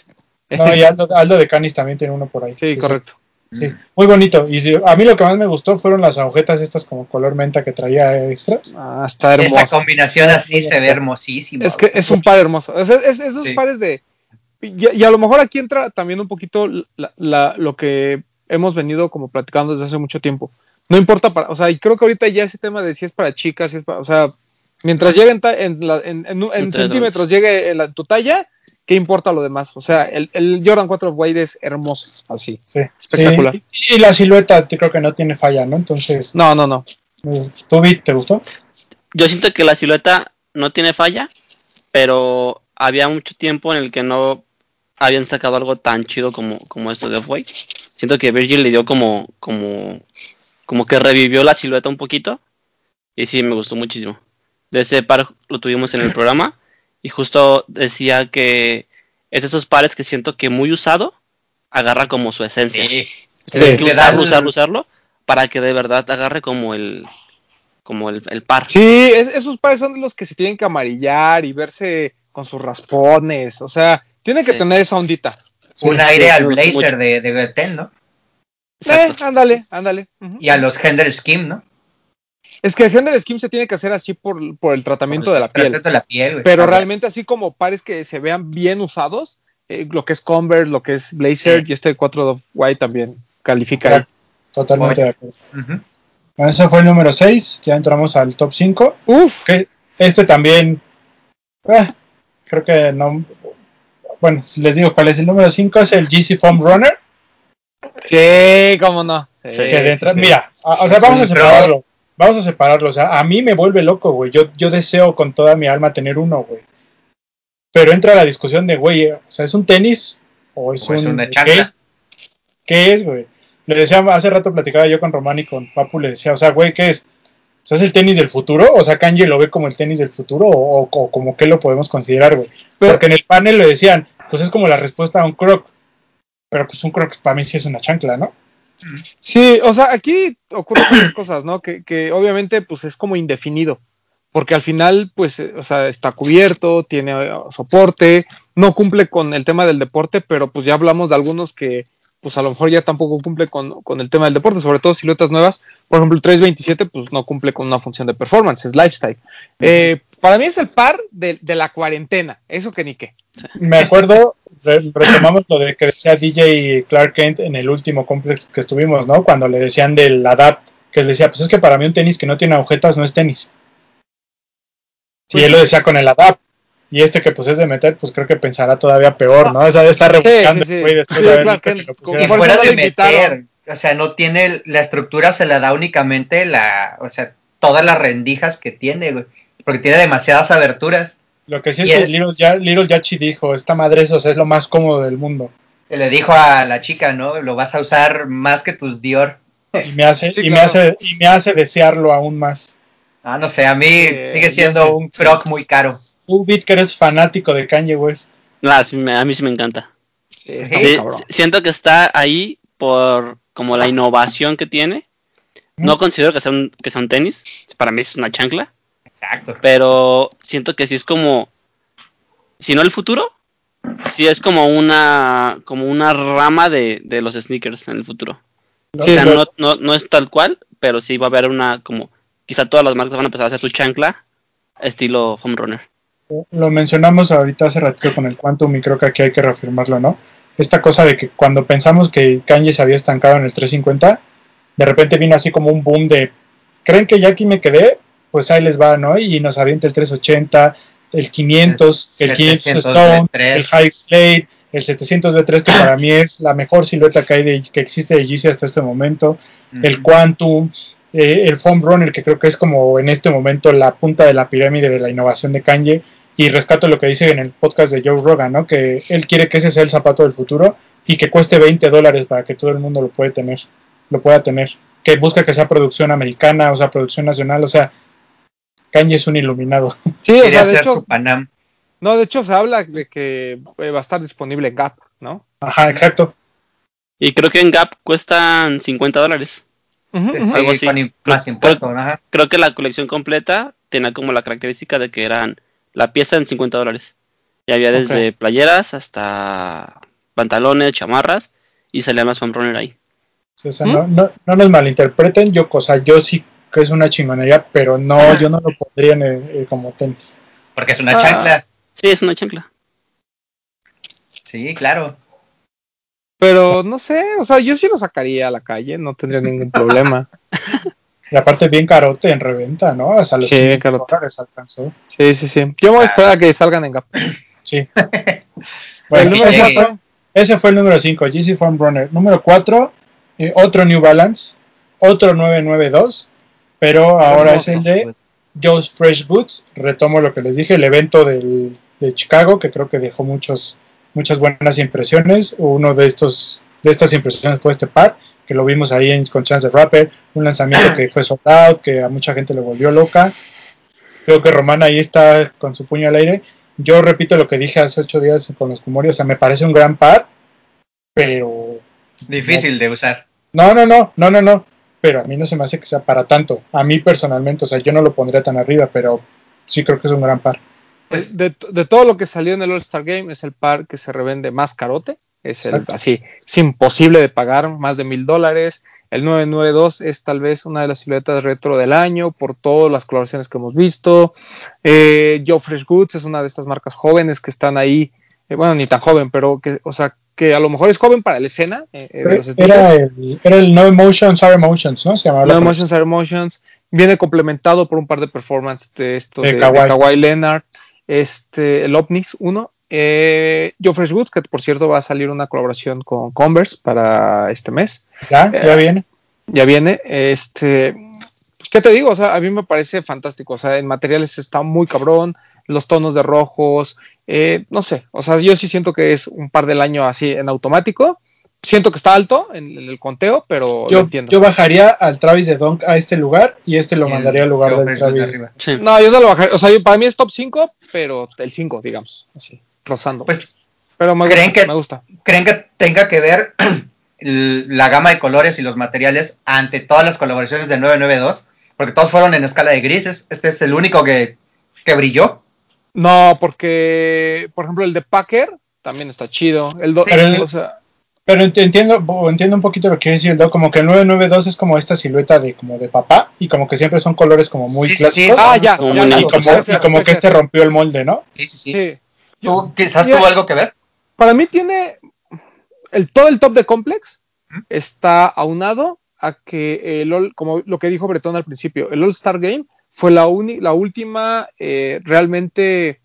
No, y Aldo, Aldo de Canis también tiene uno por ahí. Sí, correcto. Sí, muy bonito. Y a mí lo que más me gustó fueron las agujetas estas como color menta que traía extras. Ah, está Esa hermoso. combinación así se ve hermosísima. Es que es un par hermoso. Es, es- esos Sí. pares de. Y, y a lo mejor aquí entra también un poquito la- la- lo que hemos venido como platicando desde hace mucho tiempo. No importa para. O sea, y creo que ahorita ya ese tema de si es para chicas, si es para. O sea, mientras llegue en, ta- en, la- en- en- en Entre centímetros, llegue en la- tu talla, ¿qué importa lo demás? O sea, el, el Jordan 4 White es hermoso, así. Sí, Espectacular. Sí, Y, la silueta te- creo que no tiene falla, ¿no? Entonces, No, no, no. eh, ¿tú, Vic, te gustó? Yo siento que la silueta no tiene falla, pero había mucho tiempo en el que no habían sacado algo tan chido como, como esto de Off-White. Siento que Virgil le dio como, como, como que revivió la silueta un poquito. Y sí, me gustó muchísimo. De ese par lo tuvimos en el programa. Y justo decía que es de esos pares que siento que muy usado agarra como su esencia. Sí. Tienes que usarlo, el- usarlo, usarlo para que de verdad agarre como el como el, el par. Sí, es- esos pares son los que se tienen que amarillar y verse con sus raspones. O sea, tiene que Sí. tener esa ondita. Un Sí, aire sí, al blazer mucho. de, de Gretel, ¿no? Eh, ándale, ándale. Y a los Gender Skim, ¿no? Es que el gender skim se tiene que hacer así por, por el tratamiento de la piel. Tratamiento de la piel. Pero realmente así como pares que se vean bien usados, eh, lo que es Converse, lo que es Blazer Sí. y este 4 of White también califica. Totalmente de acuerdo. Bueno, ese fue el número 6, ya entramos al top 5. Uf, Que este también, ah, creo que no. Bueno, les digo cuál es el número 5, es el GC Foam Runner. sí, cómo no. Sí, sí. Mira, o sea, vamos a separarlo. Vamos a separarlo. O sea, a mí me vuelve loco, güey. Yo, yo deseo con toda mi alma tener uno, güey. Pero entra la discusión de, güey, o sea, ¿es un tenis o es, O es un, una ¿qué chancla. es? ¿Qué es, güey? Le decía, hace rato platicaba yo con Román y con Papu, le decía, o sea, güey, ¿qué es? O sea, ¿es el tenis del futuro? O sea, Kanye lo ve como el tenis del futuro o, o- o como qué lo podemos considerar, güey. Pero- Porque en el panel le decían, pues es como la respuesta a un croc. Pero pues un croc para mí sí es una chancla, ¿no? Sí, o sea, aquí ocurren varias cosas, ¿no? Que, que obviamente pues es como indefinido. porque al final, pues, eh, o sea, está cubierto, tiene eh, soporte, no cumple con el tema del deporte, pero pues ya hablamos de algunos que, pues a lo mejor ya tampoco cumple con, con el tema del deporte, sobre todo siluetas nuevas. Por ejemplo, el 327, pues no cumple con una función de performance, es lifestyle. Eh, para mí es el par de, de la cuarentena, eso que ni qué. Me acuerdo, retomamos lo de que decía DJ Clark Kent en el último complex que estuvimos, ¿no? Cuando le decían del Adapt, que él decía, pues es que para mí un tenis que no tiene agujetas no es tenis. Pues y él sí. lo decía con el Adapt. Y este que pues es de meter, pues creo que pensará todavía peor, ¿no? O sea, de estar rebuscando, sí, sí. después Sí, de Clark Kent, Y fuera de meter, o sea, no tiene, la estructura se la da únicamente la, o sea, todas las rendijas que tiene, güey, porque tiene demasiadas aberturas. Lo que sí es que Little, Ya- Little Yachi dijo, esta madre eso, es lo más cómodo del mundo. Que le dijo a la chica, ¿no? Lo vas a usar más que tus Dior. Y me hace, Sí, y claro. me hace, y me hace desearlo aún más. Ah, no sé, a mí Eh, sigue siendo sé. un croc muy caro. Tú, Bit, que eres fanático de Kanye West. Ah, sí, me- a mí sí me encanta. Sí, está Sí, muy Sí, cabrón. siento que está ahí por como la innovación que tiene. No considero que sea un, que sea un tenis. Para mí es una chancla. Exacto. Pero siento que sí es como. Si no el futuro, sí es como una. como una rama de, de los sneakers en el futuro. ¿no? o sea, no, no, no es tal cual, pero sí va a haber una como. Quizá todas las marcas van a empezar a hacer su chancla estilo foam runner. lo mencionamos ahorita hace ratito con el Quantum y creo que aquí hay que reafirmarlo, ¿no? Esta cosa de que cuando pensamos que Kanye se había estancado en el 350, de repente vino así como un boom de, ¿creen que ya aquí me quedé? Pues ahí les va, ¿no? Y nos avienta el 380, el 500, el 500 700 Stone, V3. el High Slate, el 700 V3 que para mí es la mejor silueta que, hay de, que existe de Yeezy hasta este momento, el Quantum, eh, el Foam Runner, que creo que es como en este momento la punta de la pirámide de la innovación de Kanye. Y rescato lo que dice en el podcast de Joe Rogan, ¿no? Que él quiere que ese sea el zapato del futuro y que cueste 20 dólares para que todo el mundo lo puede tener, lo pueda tener. Que busca que sea producción americana, o sea, producción nacional, o sea, Kanye es un iluminado. Sí, o sea, de hecho, su Panam. no, de hecho se habla de que eh, va a estar disponible en Gap, ¿no? Ajá, exacto. Y creo que en Gap cuestan 50 dólares. Ujú, Sí, algo así. im- más Creo- impuestos, ajá. Creo que la colección completa tenía como la característica de que eran la pieza en 50 dólares. Y había desde playeras hasta pantalones, chamarras y salían los foam runner ahí. Sí, o sea, ¿Mm? no, no, no nos malinterpreten, yo, o sea, yo sí que es una chingonería, pero no, yo no lo pondría en el- eh, como tenis. Porque es una Ah. chancla. Sí, es una chancla. Sí, claro. Pero no sé, o sea, yo sí lo sacaría a la calle, no tendría ningún problema. Y aparte bien carote en reventa, ¿no? Hasta los Sí, bien 500 carote. alcanzó. Sí, sí, sí. Yo me voy a esperar a que salgan en Gap. Sí. el Bueno, número que ese, llegue. cuatro, ese fue el número 5, GC Foam Runner. Número 4, otro New Balance, otro 992, pero ahora es el de Joe's Fresh Boots. Retomo lo que les dije, el evento del, de Chicago, que creo que dejó muchos, muchas buenas impresiones. Uno de estos de estas impresiones fue este par, que lo vimos ahí en, con Chance the Rapper, un lanzamiento que fue sold out, que a mucha gente le volvió loca. Creo que Román ahí está con su puño al aire. Yo repito lo que dije hace ocho días con los Kumori, o sea, me parece un gran par, pero Difícil de usar. no, no, no, no, no, no. Pero a mí no se me hace que sea para tanto. A mí personalmente, o sea, yo no lo pondría tan arriba, pero sí creo que es un gran par. Pues, de, de todo lo que salió en el All-Star Game, es el par que se revende más carote. Es el, Exacto. así, es imposible de pagar, más de mil dólares. El 992 es tal vez una de las siluetas retro del año por todas las colaboraciones que hemos visto. Eh, Joe Fresh Goods es una de estas marcas jóvenes que están ahí, eh, bueno, ni tan joven, pero que, o sea, que a lo mejor es joven para la escena eh, eh, de los sneakers. Era el, era el No Emotions, Are Emotions, ¿no? Se llamaba la No Emotions Are Emotions. Viene complementado por un par de performances de estos De de, Kawhi. de Kawhi Leonard. Este, el Opnis 1. Eh, Goods, que por cierto va a salir una colaboración con Converse para este mes. Ya, ya Eh, viene. Ya viene. Este, pues, ¿qué te digo? O sea, a mí me parece fantástico. O sea, en materiales está muy cabrón. Los tonos de rojos. eh, no sé. O sea, yo sí siento que es un par del año así en automático. Siento que está alto en, en el conteo, pero lo Yo, entiendo. yo bajaría al Travis de Dunk a este lugar y este lo mandaría al lugar del Travis. arriba. Sí. No, yo no lo bajaría. O sea, yo- para mí es top 5, pero el 5, digamos. Así, rozando. Pues, pero me ¿creen gusta, que- me gusta. ¿creen que tenga que ver la gama de colores y los materiales ante todas las colaboraciones de 992? Porque todos fueron en escala de grises. Este es el único que, que brilló. No, porque, por ejemplo, el de Packer también está chido. El do- Sí, el- sí. o sea, Pero ent- entiendo, entiendo un poquito lo que quiere decir el Doc, como que el 992 es como esta silueta de como de papá y como que siempre son colores como muy Sí, sí, sí, clásicos. ah, ya, Como ya, muy ya, y como, y como que este rompió el molde, ¿no? Sí, sí, sí. Sí. ¿Tú, quizás Mira, tuvo algo que ver? Para mí tiene el todo el top de Complex está aunado a que el All- como lo que dijo Bretón al principio, el All Star Game fue la, la última eh, realmente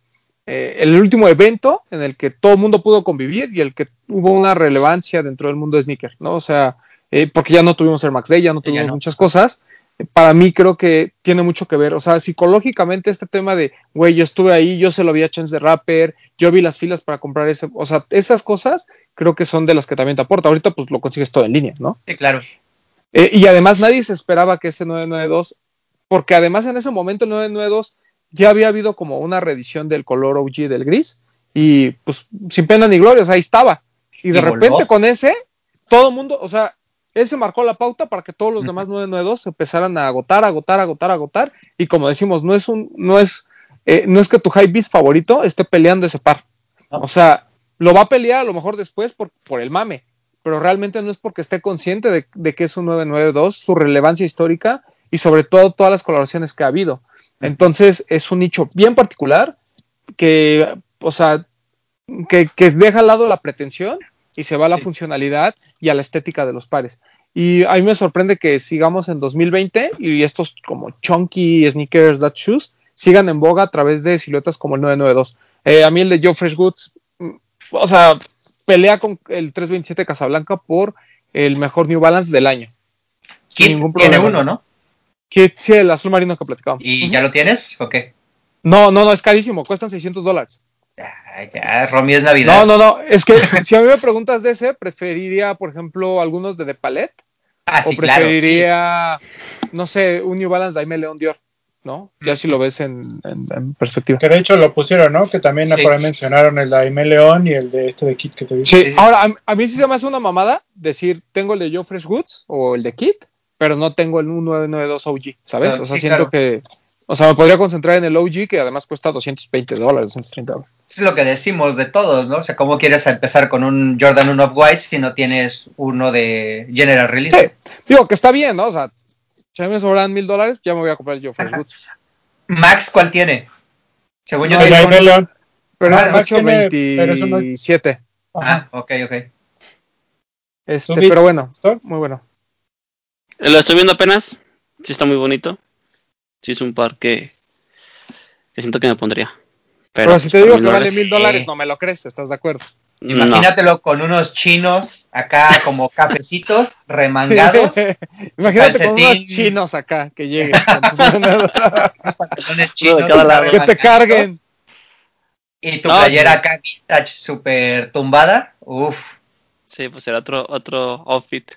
eh, el último evento en el que todo el mundo pudo convivir y el que hubo una relevancia dentro del mundo de sneaker, ¿no? O sea, eh, porque ya no tuvimos el Max Day, ya no Ya tuvimos no. muchas cosas. Para mí creo que tiene mucho que ver, o sea, psicológicamente este tema de, güey, yo estuve ahí, yo se lo vi a Chance de Rapper, yo vi las filas para comprar ese, o sea, esas cosas creo que son de las que también te aporta. Ahorita pues lo consigues todo en línea, ¿no? Sí, claro. Eh, y además nadie se esperaba que ese 992, porque además en ese momento el 992 ya había habido como una reedición del color OG del gris y pues sin pena ni gloria, o sea, ahí estaba. Y de Y repente voló. con ese, todo el mundo, o sea, ese marcó la pauta para que todos los demás 992 se empezaran a agotar, agotar, agotar, agotar. Y como decimos, no es un, no es, eh, no es que tu high beast favorito esté peleando ese par. O sea, lo va a pelear a lo mejor después por, por el mame, pero realmente no es porque esté consciente de, de que es un 992, su relevancia histórica y sobre todo todas las colaboraciones que ha habido. Entonces es un nicho bien particular que, o sea, que, que deja al lado la pretensión y se va a la Sí. funcionalidad y a la estética de los pares. Y a mí me sorprende que sigamos en 2020 y estos como chunky sneakers, that shoes, sigan en boga a través de siluetas como el 992. Eh, a mí el de Joe Fresh Goods, mm, o sea, pelea con el 327 Casablanca por el mejor New Balance del año. Ningún tiene uno, ¿no? Que, sí, el azul marino que platicamos. ¿Y ya lo tienes? ¿O qué? No, no, no, es carísimo, cuestan 600 dólares. Ya, ya, Romy es Navidad. No, no, no, es que si a mí me preguntas de ese, preferiría, por ejemplo, algunos de The Palette Ah, sí, o claro. sí. preferiría, no sé, un New Balance Daime León Dior, ¿no? Ya si lo ves en, en- en perspectiva. Que de hecho lo pusieron, ¿no? Que también Sí. por ahí mencionaron el de Aime León y el de este de Kit que te dije. Sí, Sí, sí. ahora, a, a mí sí se me hace una mamada decir, tengo el de Joe Fresh Goods o el de Kit, pero no tengo el 992 OG, ¿sabes? O sea, sí, siento claro. que, o sea, me podría concentrar en el OG que además cuesta 220 dólares, 230 dólares. Es lo que decimos de todos, ¿no? O sea, ¿cómo quieres empezar con un Jordan 1 of White si no tienes uno de General Release? Sí, digo que está bien, ¿no? O sea, si a mí me sobran mil dólares, ya me voy a comprar el Joe Fresh Ajá. Goods. Max, ¿cuál tiene? Según yo No, un- León. Pero Ah, es Max tiene- pero eso no- 827. Ajá. Ah, ok, ok. Este, pero bueno, muy bueno. Lo estoy viendo apenas. Sí está muy bonito. Sí es un par que, que siento que me pondría. Pero, Pero, si te por digo que vale mil dólares, no me lo crees, ¿estás de acuerdo? no. Imagínatelo con unos chinos acá como cafecitos, remangados, Imagínate con unos chinos acá que lleguen. pantalones chinos, cada lado. que te carguen. Y tu Ah, playera sí. acá vintage súper tumbada. Uf. Sí, pues será otro, otro outfit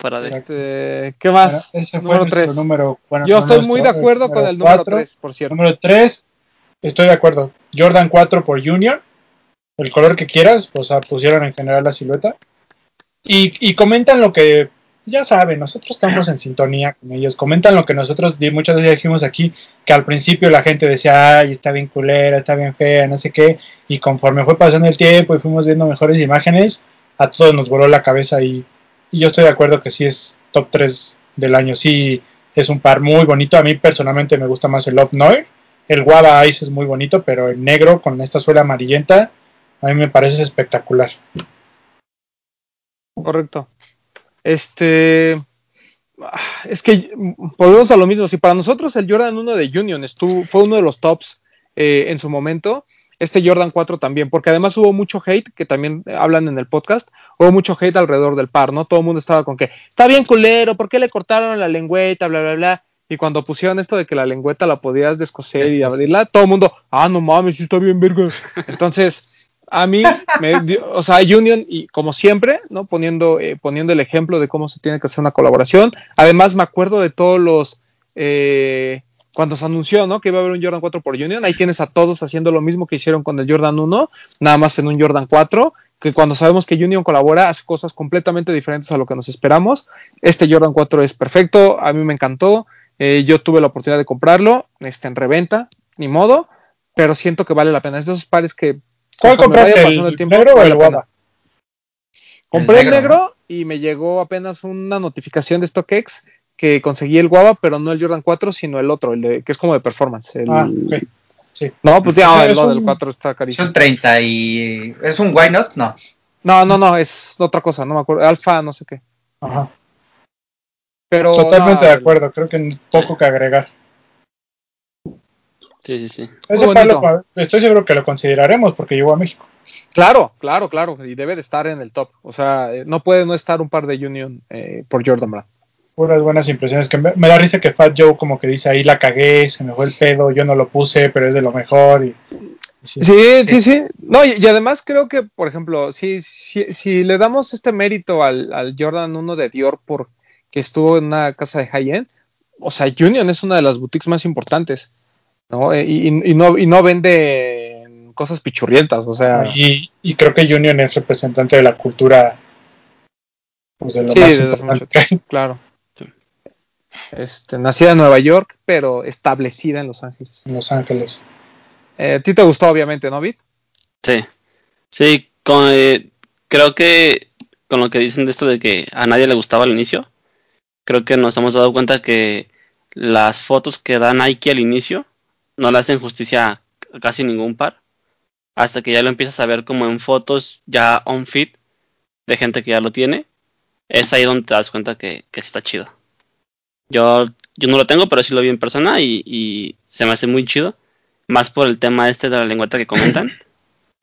para Exacto. Este, ¿Qué más? Bueno, ese fue número nuestro 3. número. bueno, Yo estoy muy de acuerdo con el número cuatro. 3, por cierto. Número 3, estoy de acuerdo. Jordan 4 por Union. El color que quieras, o sea, pusieron en general la silueta. Y, y comentan lo que, ya saben, nosotros estamos en sintonía con ellos. Comentan lo que nosotros muchas veces dijimos aquí, que al principio la gente decía, ay, está bien culera, está bien fea, no sé qué. Y conforme fue pasando el tiempo y fuimos viendo mejores imágenes, a todos nos voló la cabeza. Y, yo estoy de acuerdo que sí es top 3 del año. Sí, es un par muy bonito. A mí personalmente me gusta más el Love Noir. El Guava Ice es muy bonito, pero el negro con esta suela amarillenta a mí me parece espectacular. Correcto. Este. ah, Es que volvemos a lo mismo. Si para nosotros el Jordan 1 de Union estuvo, fue uno de los tops eh, en su momento, este Jordan 4 también, porque además hubo mucho hate, que también hablan en el podcast, hubo mucho hate alrededor del par, ¿no? Todo el mundo estaba con que está bien culero, ¿por qué le cortaron la lengüeta, bla, bla, bla? Y cuando pusieron esto de que la lengüeta la podías descoser y abrirla, todo el mundo, ah, no mames, sí está bien verga. Entonces, a mí, me dio- o sea, Union, y como siempre, ¿no? Poniendo, eh, poniendo el ejemplo de cómo se tiene que hacer una colaboración. Además, me acuerdo de todos los, eh, cuando se anunció, ¿no? Que iba a haber un Jordan 4 por Union, ahí tienes a todos haciendo lo mismo que hicieron con el Jordan 1, nada más en un Jordan 4, que cuando sabemos que Union colabora, hace cosas completamente diferentes a lo que nos esperamos. Este Jordan 4 es perfecto, a mí me encantó. Eh, yo tuve la oportunidad de comprarlo este, en reventa, ni modo, pero siento que vale la pena. Es de esos pares que. ¿Cuál compraste? pasando ¿El, negro o el guava? Compré el El negro, negro, y me llegó apenas una notificación de StockX que conseguí el guava, pero no el Jordan 4, sino el otro, el de, que es como de performance. el- Ah, ok. Sí. No, pues ya, Es el, no, un- del 4 está Es carísimo. un 30 y... ¿Es un why not? No. No, no, no, es otra cosa, no me acuerdo. Alfa, no sé qué. Ajá. Pero Totalmente no, de acuerdo. Creo que poco que agregar. Sí, sí, sí. Ese Muy par bonito. lo- estoy seguro que lo consideraremos porque llegó a México. Claro, claro, claro. Y debe de estar en el top. O sea, eh, no puede no estar un par de Union eh, por Jordan Brand. Puras buenas impresiones. Que me, me da risa que Fat Joe como que dice ahí la cagué, se me fue el pedo, yo no lo puse, pero es de lo mejor. Y, y sí. Sí, sí, sí. No, y, y además creo que, por ejemplo, si, si, si le damos este mérito al, al Jordan 1 de Dior por que estuvo en una casa de high-end, o sea, Union es una de las boutiques más importantes, ¿no? Eh, Y, y- no, y no vende cosas pichurrientas, o sea, Y, y creo que Union es representante de la cultura pues de lo Sí, más que hay. claro. Este, nacida en Nueva York, pero establecida en Los Ángeles. en Los Ángeles. Eh, a ti te gustó, obviamente, ¿no, Vid? Sí. Sí, con, eh, creo que con lo que dicen de esto de que a nadie le gustaba al inicio, creo que nos hemos dado cuenta que las fotos que da Nike al inicio no le hacen justicia a casi ningún par. Hasta que ya lo empiezas a ver como en fotos ya on fit de gente que ya lo tiene. Es ahí donde te das cuenta que, está chido. Yo, yo no lo tengo, pero sí lo vi en persona y, y se me hace muy chido. Más por el tema este de la lengüeta que comentan.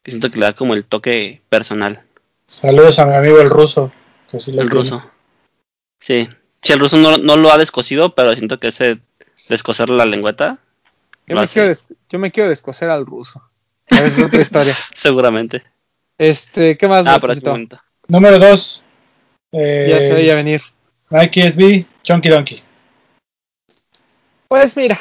Que siento que le da como el toque personal. Saludos a mi amigo el ruso, que sí lo El tiene. ruso. Sí. Sí, el ruso no, no lo ha descosido, pero siento que ese descoser la lengüeta. Yo me, quiero des- yo me quiero descoser al ruso. Esa es otra historia. Seguramente. Este, ¿qué más? Ah, momento. Número 2. Eh, Ya se veía venir. Nike SB, Chunky Donkey. Pues mira,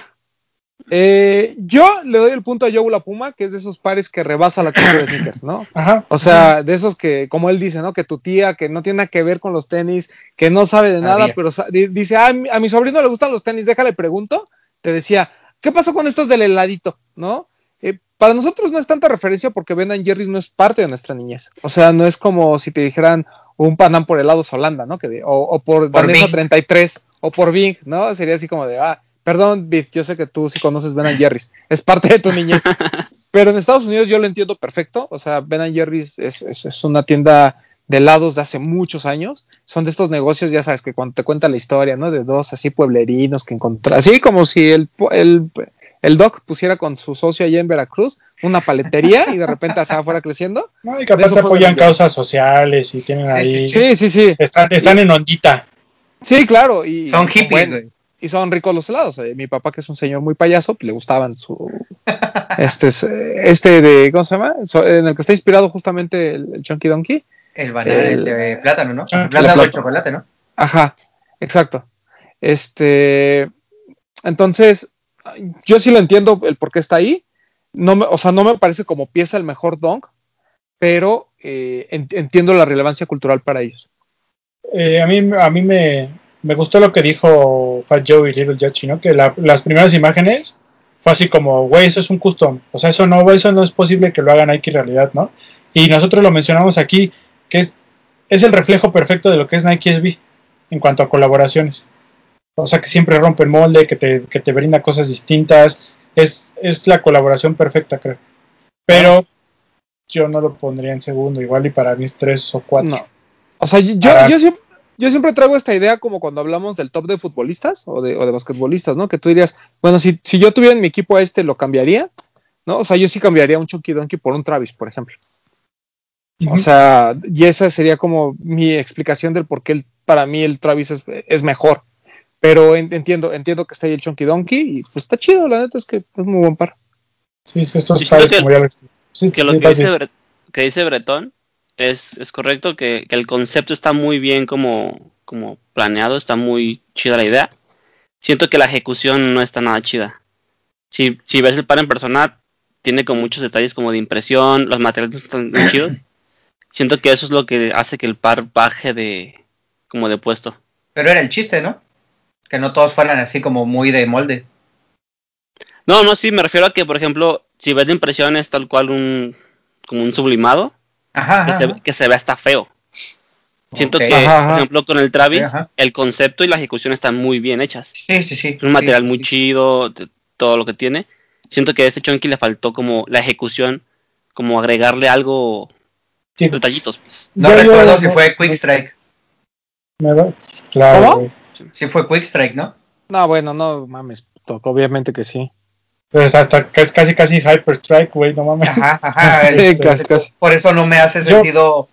eh, yo le doy el punto a Joe La Puma, que es de esos pares que rebasa la cultura de sneakers, ¿no? Ajá. O sea, de esos que, como él dice, ¿no? Que tu tía, que no tiene nada que ver con los tenis, que no sabe de nada, Había. pero dice, ah, a mi, a mi sobrino le gustan los tenis, déjale pregunto. Te decía, ¿qué pasó con estos del heladito? ¿No? Eh, para nosotros no es tanta referencia porque Ben Jerry's no es parte de nuestra niñez. O sea, no es como si te dijeran un Panam por helados Holanda, ¿no? Que de- o, o por, Por Danesa Bing. 33, o por Bing, ¿no? Sería así como de, ah, perdón, Biff, yo sé que tú sí conoces Ben Jerry's, es parte de tu niñez. Pero en Estados Unidos yo lo entiendo perfecto. O sea, Ben Jerry's es, es, es una tienda de helados de hace muchos años. Son de estos negocios, ya sabes, que cuando te cuenta la historia, ¿no? De dos así pueblerinos que encontraron. Así como si el, el, el Doc pusiera con su socio allá en Veracruz una paletería y de repente se fuera creciendo. No, y que De aparte eso fue apoyan causas sociales y tienen Sí, ahí. Sí, sí, sí. Están, están en ondita. Sí, claro. Y, Son hippies, güey. Y son ricos los helados. Eh, mi papá, que es un señor muy payaso, pues, le gustaban su. Este, es, eh, este de. ¿Cómo se llama? So- en el que está inspirado justamente el, el Chunky Donkey. El banana, El- de plátano, ¿no? Ah, El plátano la o el plata. chocolate, ¿no? Ajá, exacto. Este. Entonces, yo sí lo entiendo el por qué está ahí. No me, o sea, no me parece como pieza el mejor donk, pero eh, en- entiendo la relevancia cultural para ellos. Eh, a mí, a mí me, me gustó lo que dijo Fat Joe y Little Yachi, ¿no? Que la- las primeras imágenes fue así como, güey, eso es un custom. O sea, eso no, eso no es posible que lo haga Nike en realidad, ¿no? Y nosotros lo mencionamos aquí, que es, es el reflejo perfecto de lo que es Nike SB en cuanto a colaboraciones. O sea, que siempre rompe el molde, que te, que te brinda cosas distintas. Es, es la colaboración perfecta, creo. Pero yo no lo pondría en segundo, igual y para mí es tres o cuatro. No. O sea, yo, yo, siempre, yo siempre traigo esta idea como cuando hablamos del top de futbolistas o de, o de basquetbolistas, ¿no? Que tú dirías, bueno, si, si yo tuviera en mi equipo a este, ¿lo cambiaría? ¿No? O sea, yo sí cambiaría un Chunky Donkey por un Travis, por ejemplo. O sea, y esa sería como mi explicación del por qué el- para mí el Travis es, es mejor. Pero en- entiendo, entiendo que está ahí el Chunky Donkey y pues está chido, la neta es que es muy buen par. Sí, sí, estos siento pares que- como ya lo sí, que lo sí, que dice, David. Bre- que dice Bretón es, es correcto, que, que el concepto está muy bien como, como planeado, está muy chida la idea. Siento que la ejecución no está nada chida. Si, si ves el par en persona, tiene como muchos detalles como de impresión, los materiales no están muy chidos. Siento que eso es lo que hace que el par baje de como de puesto. Pero era el chiste, ¿no? Que no todos fueran así como muy de molde. No, no, sí, me refiero a que, por ejemplo, si ves de impresión es tal cual un, como un sublimado, Ajá, que, ajá, se, que se ve hasta feo. Siento que, Ajá, ajá. por ejemplo, con el Travis, el concepto y la ejecución están muy bien hechas. Sí, sí, sí. Es un material Sí, muy sí. chido, todo lo que tiene. Siento que a este Chunky le faltó como la ejecución, como agregarle algo, Sí. detallitos, pues. No Yo- yo- recuerdo si fue Quick Strike. Claro, ¿Cómo? Si fue Quick Strike, ¿no? No, bueno, no mames, Toc, obviamente que sí. Pues hasta que es casi casi Hyper Strike, güey, no mames. Ajá, ajá. Sí, casi, casi. Por eso no me hace sentido.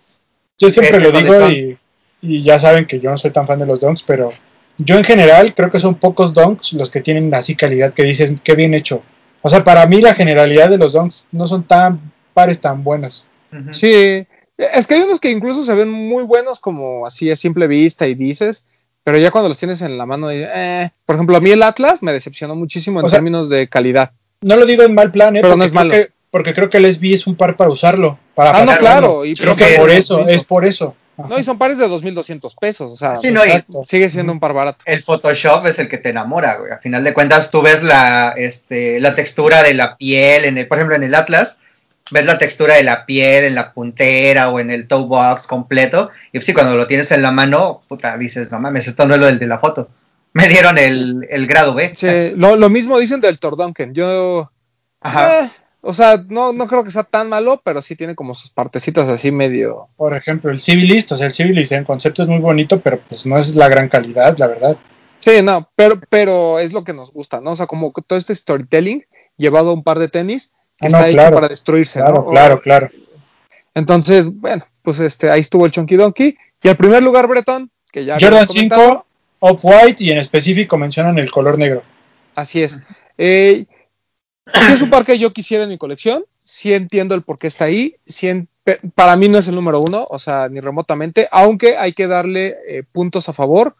Yo siempre lo digo y, y ya saben que yo no soy tan fan de los donks, pero yo en general creo que son pocos donks los que tienen así calidad que dices, qué bien hecho. O sea, para mí la generalidad de los donks no son tan pares tan buenos. Sí, es que hay unos que incluso se ven muy buenos como así a simple vista y dices, pero ya cuando los tienes en la mano, eh, por ejemplo, a mí el Atlas me decepcionó muchísimo en O sea, términos de calidad. No lo digo en mal plan, ¿eh? Pero porque, no es creo malo. Que, porque creo que el SB es un par para usarlo. Para Ah, no, claro, y creo creo que por es eso, es por eso. Ajá. No, y son pares de 2.200 pesos, o sea, Sí, no, sigue siendo un par barato. el Photoshop es el que te enamora, güey. A final de cuentas, tú ves la, este, la textura de la piel, en el, por ejemplo, en el Atlas, ves la textura de la piel en la puntera o en el toe box completo. Y pues sí, cuando lo tienes en la mano, puta, dices, no mames, esto no es lo del de la foto. Me dieron el, el grado B. Sí, lo, lo mismo dicen del Tordunken. Yo, Ajá. eh, o sea, no, no creo que sea tan malo, pero sí tiene como sus partecitas así medio. Por ejemplo, el Civilist, o sea, el Civilist en concepto es muy bonito, pero pues no es la gran calidad, la verdad. Sí, no, pero, pero es lo que nos gusta, ¿no? O sea, como que todo este storytelling llevado a un par de tenis que Ah, no, está hecho claro. para destruirse, Claro, ¿no? claro, claro. Entonces, bueno, pues este, ahí estuvo el Chunky Donkey. Y el primer lugar, Bretón, que ya Jordan habíamos comentado, 5, Off-White y en específico mencionan el color negro. Así es. Eh, es un par que yo quisiera en mi colección. Sí entiendo el por qué está ahí. Sí en- pe- para mí no es el número uno, o sea, ni remotamente, aunque hay que darle eh, puntos a favor.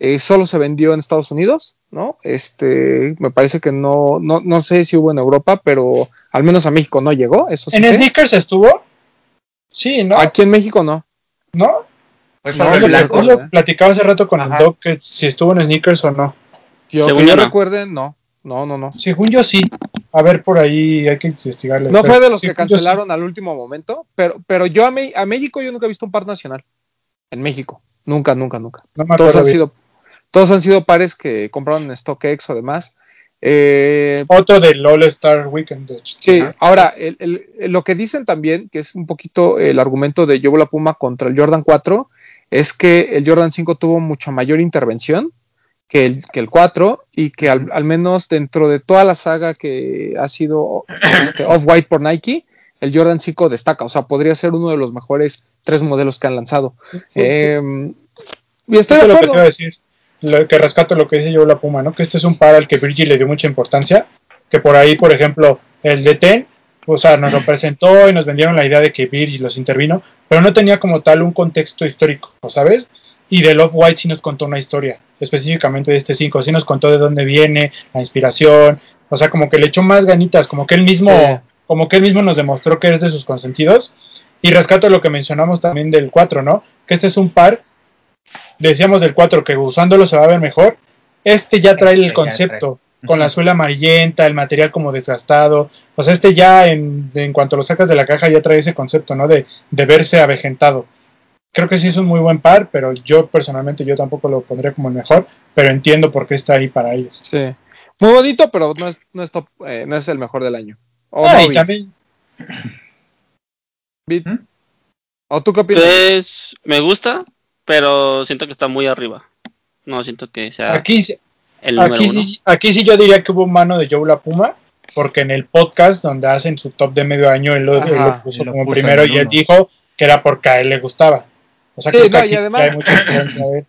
Eh, solo se vendió en Estados Unidos, ¿no? Este, me parece que no, no, no sé si hubo en Europa, pero al menos a México no llegó. Eso sí ¿En sé. sneakers estuvo? Sí, ¿no? Aquí en México no. ¿No? Pues No, lo- blanco. lo platicaba hace rato con Ajá. el Doc que si estuvo en sneakers o no. Yo, Según que yo no. recuerde, no. No, no, no. Según yo sí. A ver, por ahí hay que investigarle. No Pero fue de los que sí. cancelaron al último momento, pero, pero yo a, Me- a México yo nunca he visto un par nacional. En México. Nunca, nunca, nunca. No me Todos acuerdo han bien. sido, todos han sido pares que compraron en StockX o demás. Eh, Otro del All Star Weekend. de sí, ahora, el- el- lo que dicen también, que es un poquito el argumento de Yo la Puma contra el Jordan 4, es que el Jordan 5 tuvo mucho mayor intervención que el, que el 4 y que al, al menos dentro de toda la saga que ha sido este, Off-White por Nike, el Jordan 5 destaca, o sea, podría ser uno de los mejores tres modelos que han lanzado. Eh, y estoy Esto de es lo que te acuerdo. iba a decir. Lo que rescato lo que dice yo la Puma, ¿no? Que este es un par al que Virgil le dio mucha importancia. Que por ahí, por ejemplo, el de Ten, o sea, nos lo presentó y nos vendieron la idea de que Virgil los intervino, pero no tenía como tal un contexto histórico, ¿sabes? Y del Off-White sí nos contó una historia, específicamente de este 5, sí nos contó de dónde viene, la inspiración, o sea, como que le echó más ganitas, como que él mismo, Sí. como que él mismo nos demostró que es de sus consentidos. Y rescato lo que mencionamos también del 4, ¿no? Que este es un par, decíamos del 4 que usándolo se va a ver mejor. Este ya trae Este el ya concepto, trae. con la suela amarillenta, el material como desgastado. O sea, este ya en, en cuanto lo sacas de la caja ya trae ese concepto, ¿no? De, de verse avejentado. Creo que sí es un muy buen par, pero yo personalmente yo tampoco lo pondría como el mejor, pero entiendo por qué está ahí para ellos. Sí. Muy bonito, pero no es, no es, top, eh, no es el mejor del año. O no, también, Vic. ¿Mm? ¿O tú qué opinas? Pues me gusta, pero siento que está muy arriba. No siento que sea aquí, sí- número aquí, uno. sí, aquí sí yo diría que hubo mano de Joe La Puma, porque en el podcast donde hacen su top de medio año, él lo, él lo Ajá, puso él lo como puso primero y él dijo que era porque a él le gustaba. O sea, Sí, creo que no, aquí y sí además- hay mucha influencia de él.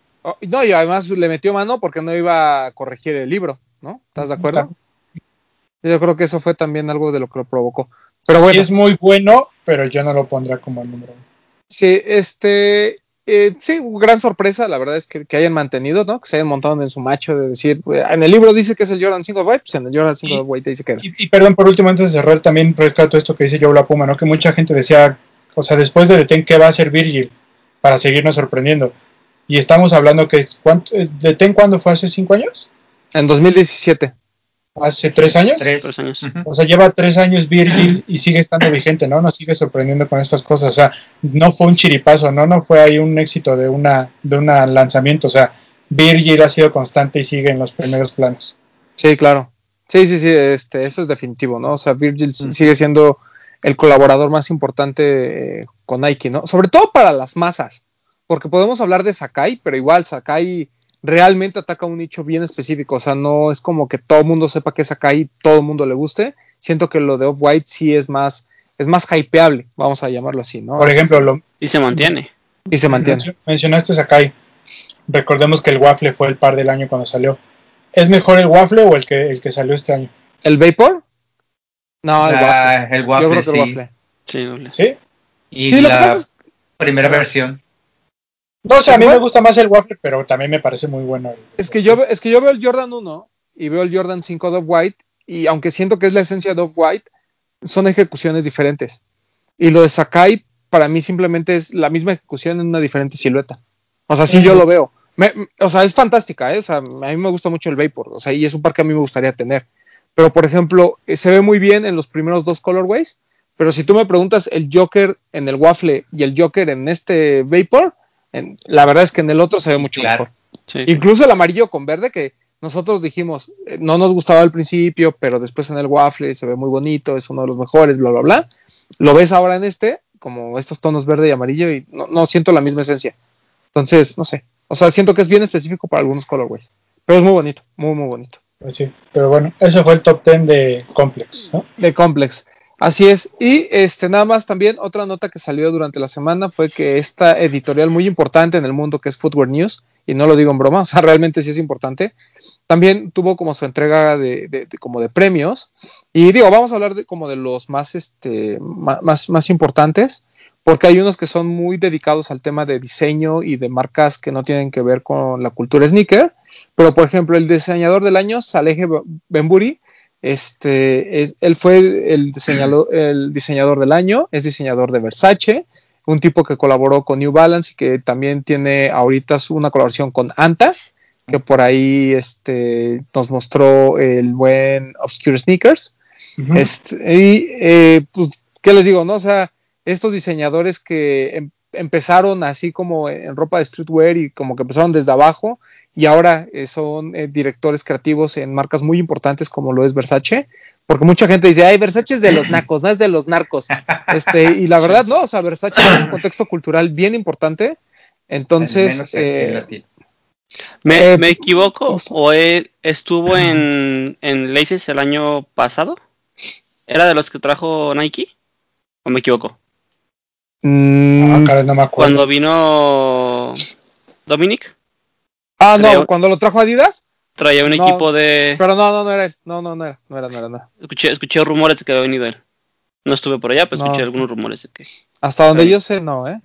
No, y además le metió mano porque no iba a corregir el libro, ¿no? ¿Estás de acuerdo? Yo creo que eso fue también algo de lo que lo provocó. Pero Sí bueno, es muy bueno, pero yo no lo pondría como el número uno. sí, este, eh, sí, gran sorpresa, la verdad es que, que hayan mantenido, ¿no? Que se hayan montado en su macho de decir, eh, en el libro dice que es el Jordan 5 White, pues en el Jordan 5 Y- White dice que era. Y, y perdón, por último, antes de cerrar, también rescato esto que dice Joe La Puma, ¿no? Que mucha gente decía, o sea, después del Ten, ¿qué va a hacer Virgil para seguirnos sorprendiendo? Y estamos hablando que, ¿cuánto, ¿de Ten cuándo fue? ¿Hace cinco años? En 2017. ¿Hace tres años? Tres. Tres años. O sea, lleva tres años Virgil y sigue estando vigente, ¿no? Nos sigue sorprendiendo con estas cosas. O sea, no fue un chiripazo, ¿no? No fue ahí un éxito de una de un lanzamiento. O sea, Virgil ha sido constante y sigue en los primeros planos. Sí, claro. Sí, sí, sí, este, eso es definitivo, ¿no? O sea, Virgil sigue siendo el colaborador más importante eh, con Nike, ¿no? Sobre todo para las masas, porque podemos hablar de Sakai, pero igual Sakai realmente ataca un nicho bien específico, o sea, no es como que todo el mundo sepa que es Sakai y todo el mundo le guste. Siento que lo de Off-White sí es más, es más hypeable, vamos a llamarlo así, ¿no? Por ejemplo, lo, Y se mantiene. y se mantiene. mencio- mencionaste Sakai. Recordemos que el waffle fue el par del año cuando salió. ¿Es mejor el waffle o el que, el que salió este año? ¿El Vapor? No, el Ah, waffle. el Yo waffle, creo que sí. el waffle. Sí. Y Sí, lo que la pasa es primera versión. No, o sea, a mí Igual- me gusta más el waffle, pero también me parece muy bueno. el- Es que yo, es que yo veo el Jordan 1 y veo el Jordan 5 de Off-White y aunque siento que es la esencia de Off-White, son ejecuciones diferentes. Y lo de Sakai para mí simplemente es la misma ejecución en una diferente silueta. O sea, sí yo lo veo. Me- o sea, es fantástica, ¿eh? O sea, a mí me gusta mucho el Vapor, o sea, y es un par que a mí me gustaría tener. Pero, por ejemplo, eh, se ve muy bien en los primeros dos colorways, pero si tú me preguntas el Joker en el Waffle y el Joker en este Vapor, en- la verdad es que en el otro se ve mucho Claro. mejor. Sí. Incluso el amarillo con verde que nosotros dijimos, eh, no nos gustaba al principio, pero después en el waffle se ve muy bonito, es uno de los mejores, bla, bla, bla. Lo ves ahora en este, como estos tonos verde y amarillo, y no, no siento la misma esencia. Entonces, no sé. O sea, siento que es bien específico para algunos colorways. Pero es muy bonito, muy, muy bonito. Pues sí, pero bueno, ese fue el top 10 de Complex, ¿no? De Complex. Así es. Y este nada más también otra nota que salió durante la semana fue que esta editorial muy importante en el mundo que es Footwear News, y no lo digo en broma, o sea, realmente sí es importante, también tuvo como su entrega de, como de premios. Y digo, vamos a hablar de como de los más este más, más importantes, porque hay unos que son muy dedicados al tema de diseño y de marcas que no tienen que ver con la cultura sneaker. Pero por ejemplo, el diseñador del año, Salehe Benburi, este, es- él fue el diseñador, el diseñador del año, es diseñador de Versace, un tipo que colaboró con New Balance y que también tiene ahorita una colaboración con Anta, que por ahí este, nos mostró el buen Obscure Sneakers. Este, y eh, pues, ¿qué les digo? No? O sea, estos diseñadores que em- empezaron así como en ropa de streetwear y como que empezaron desde abajo y ahora eh, son eh, directores creativos en marcas muy importantes como lo es Versace, porque mucha gente dice, ay, Versace es de los nacos, no es de los narcos. Este, y la verdad, no, o sea, Versace tiene un contexto cultural bien importante. Entonces, menos aquí en eh. ¿Me, Eh, me equivoco? ¿O él estuvo en, en Laces el año pasado? ¿Era de los que trajo Nike? ¿O me equivoco? mm, Ah, no me acuerdo. Cuando vino Dominic, ah, no, cuando lo trajo Adidas, traía un No, equipo de... pero no, no, no era él, no, no, no era, no era, no era, no era. Escuché, escuché rumores de que había venido él. No estuve por allá, pero No. escuché algunos rumores de que... Hasta donde yo sé, no, ¿eh?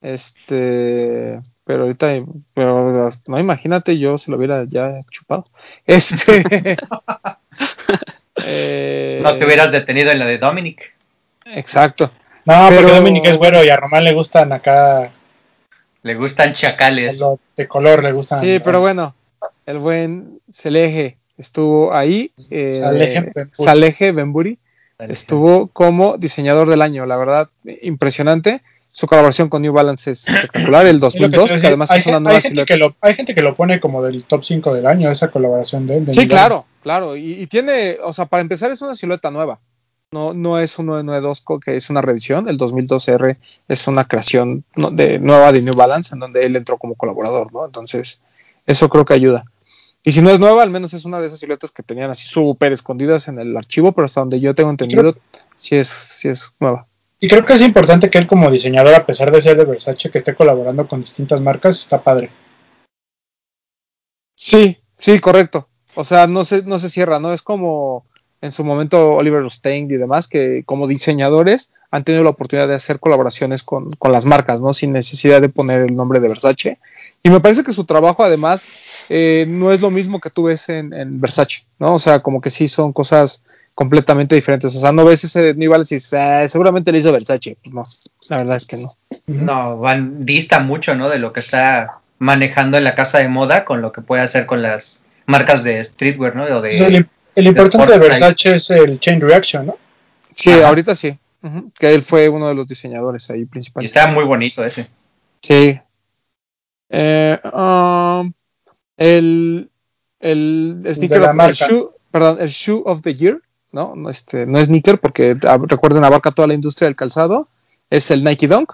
Este, pero ahorita, pero no, imagínate, yo se lo hubiera ya chupado. Este, eh, No te hubieras detenido en la de Dominic. Exacto. No, Pero- porque Dominic es güero y a Román le gustan acá Le gustan chacales. de color, le gustan. Sí, pero bueno, el buen Seleje estuvo ahí. eh, Salehe Benburi. Estuvo como diseñador del año, la verdad, impresionante. Su colaboración con New Balance es espectacular, el Es lo que te 2002, iba a que además hay, es una nueva hay gente silueta. que lo, hay gente que lo pone como del top 5 del año, esa colaboración de él. de Sí, New claro, claro. Y, y tiene, o sea, para empezar es una silueta nueva. No, no es un 992 co- que es una revisión. El 2012R es una creación de, nueva de New Balance en donde él entró como colaborador, ¿no? Entonces, eso creo que ayuda. Y si no es nueva, al menos es una de esas siluetas que tenían así súper escondidas en el archivo, pero hasta donde yo tengo entendido, sí es, sí es nueva. Y creo que es importante que él como diseñador, a pesar de ser de Versace, que esté colaborando con distintas marcas, está padre. Sí, sí, correcto. O sea, no se, no se cierra, ¿no? Es como en su momento Oliver Stein y demás, que como diseñadores han tenido la oportunidad de hacer colaboraciones con, con las marcas, ¿no? Sin necesidad de poner el nombre de Versace. Y me parece que su trabajo, además, eh, no es lo mismo que tú ves en, en Versace, ¿no? O sea, como que sí son cosas completamente diferentes. O sea, no ves ese Balance y dices, "Ah, seguramente lo hizo Versace. Pues no, la verdad es que no. No, van, dista mucho, ¿no? De lo que está manejando en la casa de moda con lo que puede hacer con las marcas de streetwear, ¿no? O de, el, importante de Versace es el chain reaction, ¿no? Sí, Ajá. ahorita sí. Que él fue uno de los diseñadores ahí y principales. está muy bonito ese. Sí. Eh, um, el el sneaker la of- el marca. shoe, perdón, el shoe of the year, ¿no? No, Este, no es sneaker porque ah, recuerden abarca toda la industria del calzado. Es el Nike Dunk,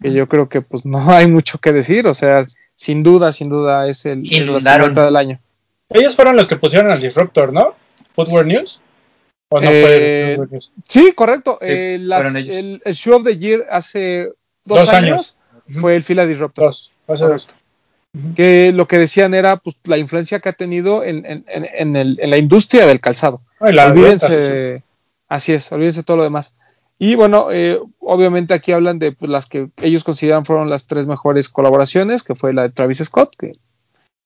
que yo creo que pues no hay mucho que decir, o sea, sin duda, sin duda es el, el del año. Ellos fueron los que pusieron al Disruptor, ¿no? Footwear News. ¿O no Eh, fue News? Sí, correcto. Sí, Eh, las- fueron ellos. el, el shoe of the year hace dos, Dos años, años. fue el Fila Disruptor. Dos. Hace dos. Que lo que decían era pues la influencia que ha tenido en, en- en- en el- en la industria del calzado. Olvídense, ventas, así es, olvídense todo lo demás. Y bueno, eh, obviamente aquí hablan de pues, las que ellos consideran fueron las tres mejores colaboraciones, que fue la de Travis Scott, que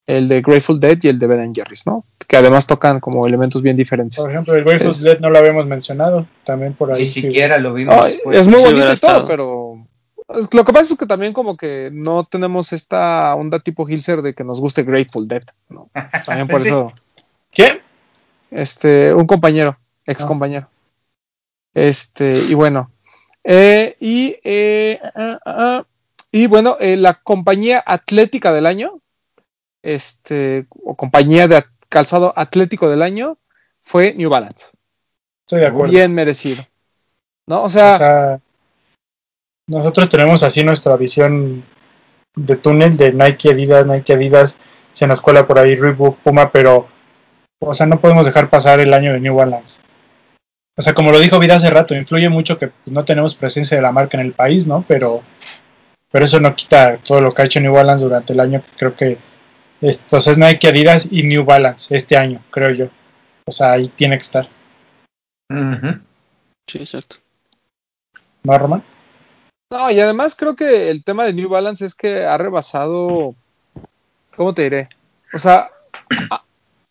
el de Grateful Dead y el de Ben Jerry's, ¿no? Que además tocan como elementos bien diferentes. Por ejemplo, el Grateful Es- Dead no lo habíamos mencionado. También por ahí. Ni sí. siquiera lo vimos. Ay, pues. es muy sí bonito y todo, pero lo que pasa es que también como que no tenemos esta onda tipo Hilser de que nos guste Grateful Dead, ¿no? También por Sí. eso ¿Quién? este, un compañero, ex Ah. compañero. Este, y bueno, eh, y, eh, ah, ah, y bueno, eh, la compañía atlética del año, este, o compañía de calzado atlético del año, fue New Balance. Estoy de acuerdo. Bien merecido. ¿No? O sea, O sea, nosotros tenemos así nuestra visión de túnel de Nike, Adidas, Nike, Adidas, se nos cuela por ahí Reebok, Puma, pero, o sea, no podemos dejar pasar el año de New Balance. O sea, como lo dijo Vida hace rato, influye mucho que pues, no tenemos presencia de la marca en el país, ¿no? Pero, pero eso no quita todo lo que ha hecho New Balance durante el año, que creo que entonces Nike, Adidas y New Balance este año, creo yo. O sea, ahí tiene que estar. Sí, exacto. ¿no, Román? no, y además creo que el tema de New Balance es que ha rebasado, ¿cómo te diré? O sea,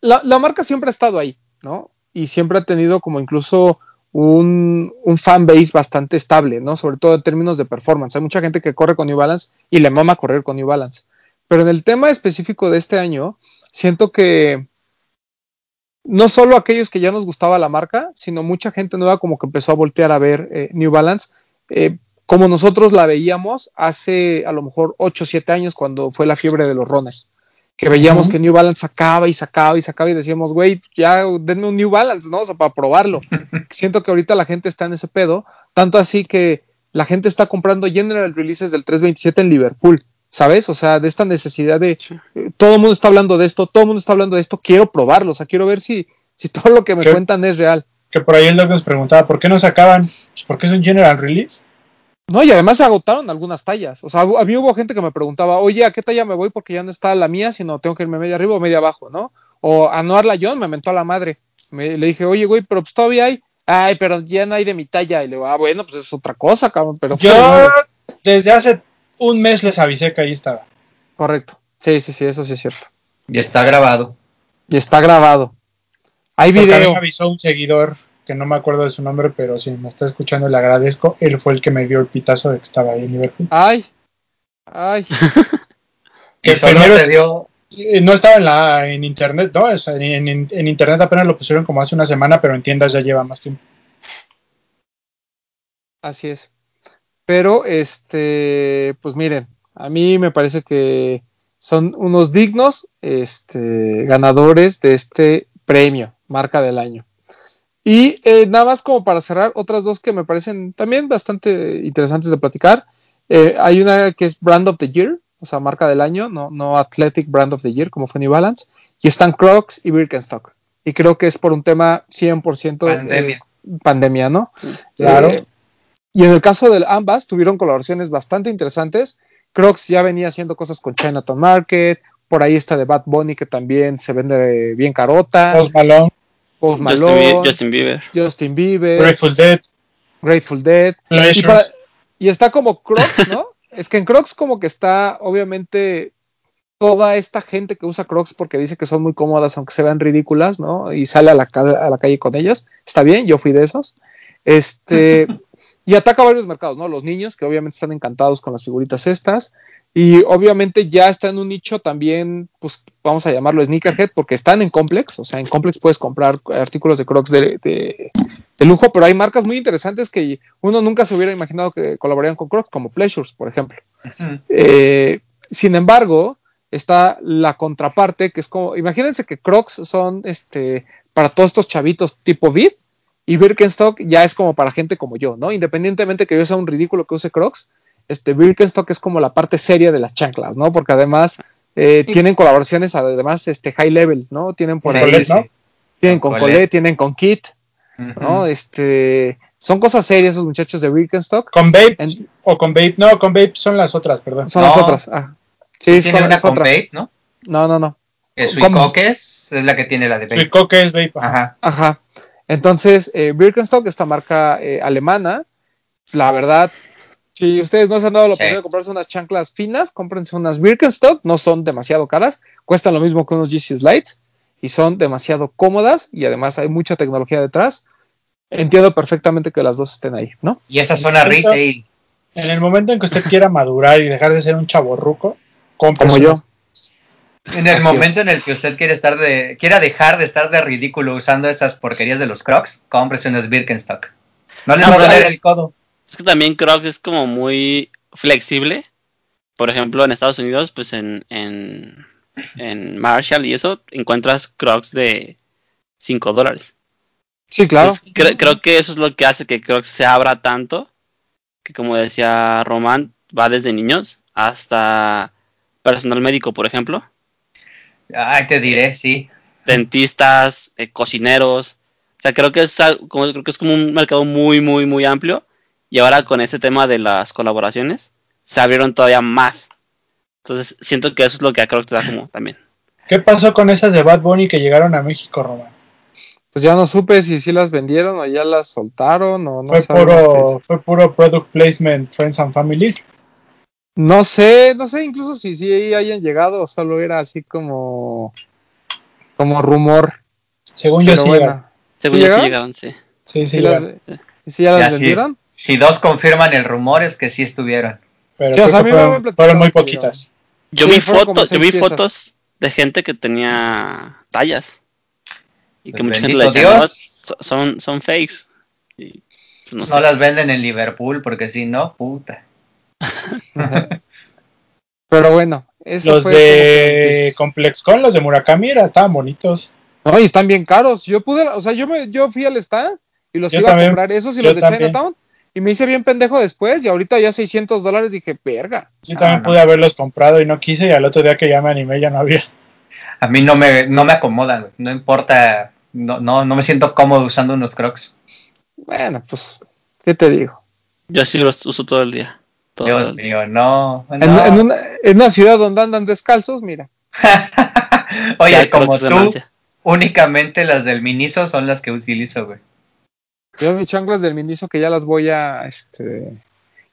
la marca siempre ha estado ahí, ¿no? Y siempre ha tenido como incluso un, un fan base bastante estable, ¿no? Sobre todo en términos de performance. Hay mucha gente que corre con New Balance y le mama correr con New Balance. Pero en el tema específico de este año, siento que no solo aquellos que ya nos gustaba la marca, sino mucha gente nueva como que empezó a voltear a ver eh, New Balance eh, como nosotros la veíamos hace a lo mejor 8 o 7 años cuando fue la fiebre de los runners. Que veíamos que New Balance sacaba y sacaba y sacaba y decíamos, güey, ya denme un New Balance, ¿no? O sea, para probarlo. Siento que ahorita la gente está en ese pedo, tanto así que la gente está comprando general releases del 327 en Liverpool, ¿sabes? O sea, de esta necesidad de eh, todo el mundo está hablando de esto, todo el mundo está hablando de esto, quiero probarlo, o sea, quiero ver si, si todo lo que me cuentan es real. Que por ahí el doc nos preguntaba, ¿por qué no sacaban? Pues porque es un general release. No, y además se agotaron algunas tallas. O sea, a mí hubo gente que me preguntaba, oye, ¿a qué talla me voy? Porque ya no está la mía, sino tengo que irme media arriba o media abajo, ¿no? O a Noar John me mentó a la madre. Me, le dije, oye, güey, pero pues todavía hay. Ay, pero ya no hay de mi talla. Y le digo, ah, bueno, pues es otra cosa, cabrón. Pero Yo desde hace un mes les avisé que ahí estaba. correcto. Sí, sí, sí, eso sí es cierto. Y está grabado. Y está grabado. Hay Porque video. me avisó un seguidor que no me acuerdo de su nombre, pero si me está escuchando le agradezco. Él fue el que me dio el pitazo de que estaba ahí en Liverpool. Ay, ay. Que primero- te dio. Eh, No estaba en la en internet, ¿no? En- en internet apenas lo pusieron como hace una semana, pero en tiendas ya lleva más tiempo. Así es. Pero, este, pues miren, a mí me parece que son unos dignos este, ganadores de este premio, marca del año. Y eh, nada más como para cerrar, otras dos que me parecen también bastante interesantes de platicar. Eh, hay una que es Brand of the Year, o sea, marca del año, no, no Athletic Brand of the Year, como fue New Balance. Y están Crocs y Birkenstock. Y creo que es por un tema 100% Pandemia. eh, pandemia, ¿no? Claro. Y en el caso de ambas, tuvieron colaboraciones bastante interesantes. Crocs ya venía haciendo cosas con Chinatown Market. Por ahí está de Bad Bunny, que también se vende bien carota. Post Malone, Post Justin, Malone, Justin Bieber. Justin Bieber, Grateful Dead, Grateful Dead. Y, para- y está como Crocs, ¿no? es que en Crocs como que está, obviamente, toda esta gente que usa Crocs porque dice que son muy cómodas, aunque se vean ridículas, ¿no? Y sale a la, a la calle con ellos. Está bien, yo fui de esos. Este, y ataca varios mercados, ¿no? Los niños, que obviamente están encantados con las figuritas estas, y obviamente ya está en un nicho también, pues vamos a llamarlo sneakerhead, porque están en Complex, o sea, en Complex puedes comprar artículos de Crocs de, de- de lujo, pero hay marcas muy interesantes que uno nunca se hubiera imaginado que colaborarían con Crocs, como Pleasures, por ejemplo. Eh, sin embargo, está la contraparte, que es como, imagínense que Crocs son este para todos estos chavitos tipo Vid, y Birkenstock ya es como para gente como yo, ¿no? Independientemente que yo sea un ridículo que use Crocs, este Birkenstock es como la parte seria de las chanclas, ¿no? Porque además eh, tienen colaboraciones, además, este high level, ¿no? Tienen por Sí, ahí. ¿no? tienen Con con Colette. Colette, tienen con Kit. ¿no? Este, son cosas serias esos muchachos de Birkenstock. Con Babe, En- o con Babe, no, con Babe son las otras, perdón. son No. las otras. ah. Sí, Tiene con- una con otra. Babe, ¿no? No, no, no. Eh. Suicoques es la que tiene la de Babe. Su que es Babe. ajá. Ajá. Entonces, eh, Birkenstock, esta marca eh, alemana, la verdad, si ustedes no se han dado la Sí. oportunidad de comprarse unas chanclas finas, cómprense unas Birkenstock, no son demasiado caras, cuestan lo mismo que unos GC Slides y son demasiado cómodas y además hay mucha tecnología detrás. Entiendo perfectamente que las dos estén ahí, ¿no? Y esa zona retail. En el momento en que usted quiera madurar y dejar de ser un chaborruco, compre Como yo. En el Así momento es. en el que usted quiere estar de, quiera dejar de estar de ridículo usando esas porquerías de los Crocs, cómprese unas Birkenstock. No les Ah, va a doler el codo. Es que también Crocs es como muy flexible. Por ejemplo, en Estados Unidos, pues en, en, en Marshall y eso, encuentras Crocs de 5 dólares. Sí, claro. Cre- creo que eso es lo que hace que Crocs se abra tanto. Que como decía Román, va desde niños hasta personal médico, por ejemplo. Ay, te diré, sí. dentistas, eh, cocineros. O sea, creo que es como, creo que es como un mercado muy, muy, muy amplio. Y ahora con este tema de las colaboraciones, se abrieron todavía más. Entonces, siento que eso es lo que a Crocs te da como también. ¿Qué pasó con esas de Bad Bunny que llegaron a México, Román? Pues ya no supe si sí las vendieron o ya las soltaron o no fue, puro, fue puro product placement, Friends and Family. No sé, no sé incluso si sí hayan llegado o solo era así como como rumor. Según yo sí. bueno. llegaron. Según ¿Sí yo sí llegaron? sí. Sí, sí, ¿Sí, las, llegaron. ¿sí ya las Ya, vendieron? Si dos confirman el rumor es que sí estuvieron. Pero Sí, o creo sea, a que mí me fueron, habían platicado fueron muy poquitas. Yo Sí, vi fotos, yo vi piezas. fotos de gente que tenía tallas. Y que mucha gente le decía, no, son, son fakes. Y, pues, no No, sé. las venden en Liverpool porque si no, puta. Pero bueno, eso Los fue de que- ComplexCon, los de Murakami, era- estaban bonitos. No, y están bien caros. Yo pude, o sea, yo me, yo fui al stand y los Yo iba también, a comprar esos y yo los de también. Chinatown y me hice bien pendejo después y ahorita ya 600 dólares dije, verga. Yo Ah, también no. pude haberlos comprado y no quise, y al otro día que ya me animé ya no había. A mí no me, no me acomodan, no importa, no, no, no me siento cómodo usando unos Crocs. Bueno, pues, ¿qué te digo? Yo sí los uso todo el día. Todo Dios mío, no. En, no. en una, en una ciudad donde andan descalzos, mira. Oye, como tú, ganancia. únicamente las del Miniso son las que utilizo, güey. Yo mis chanclas del Miniso que ya las voy a, este,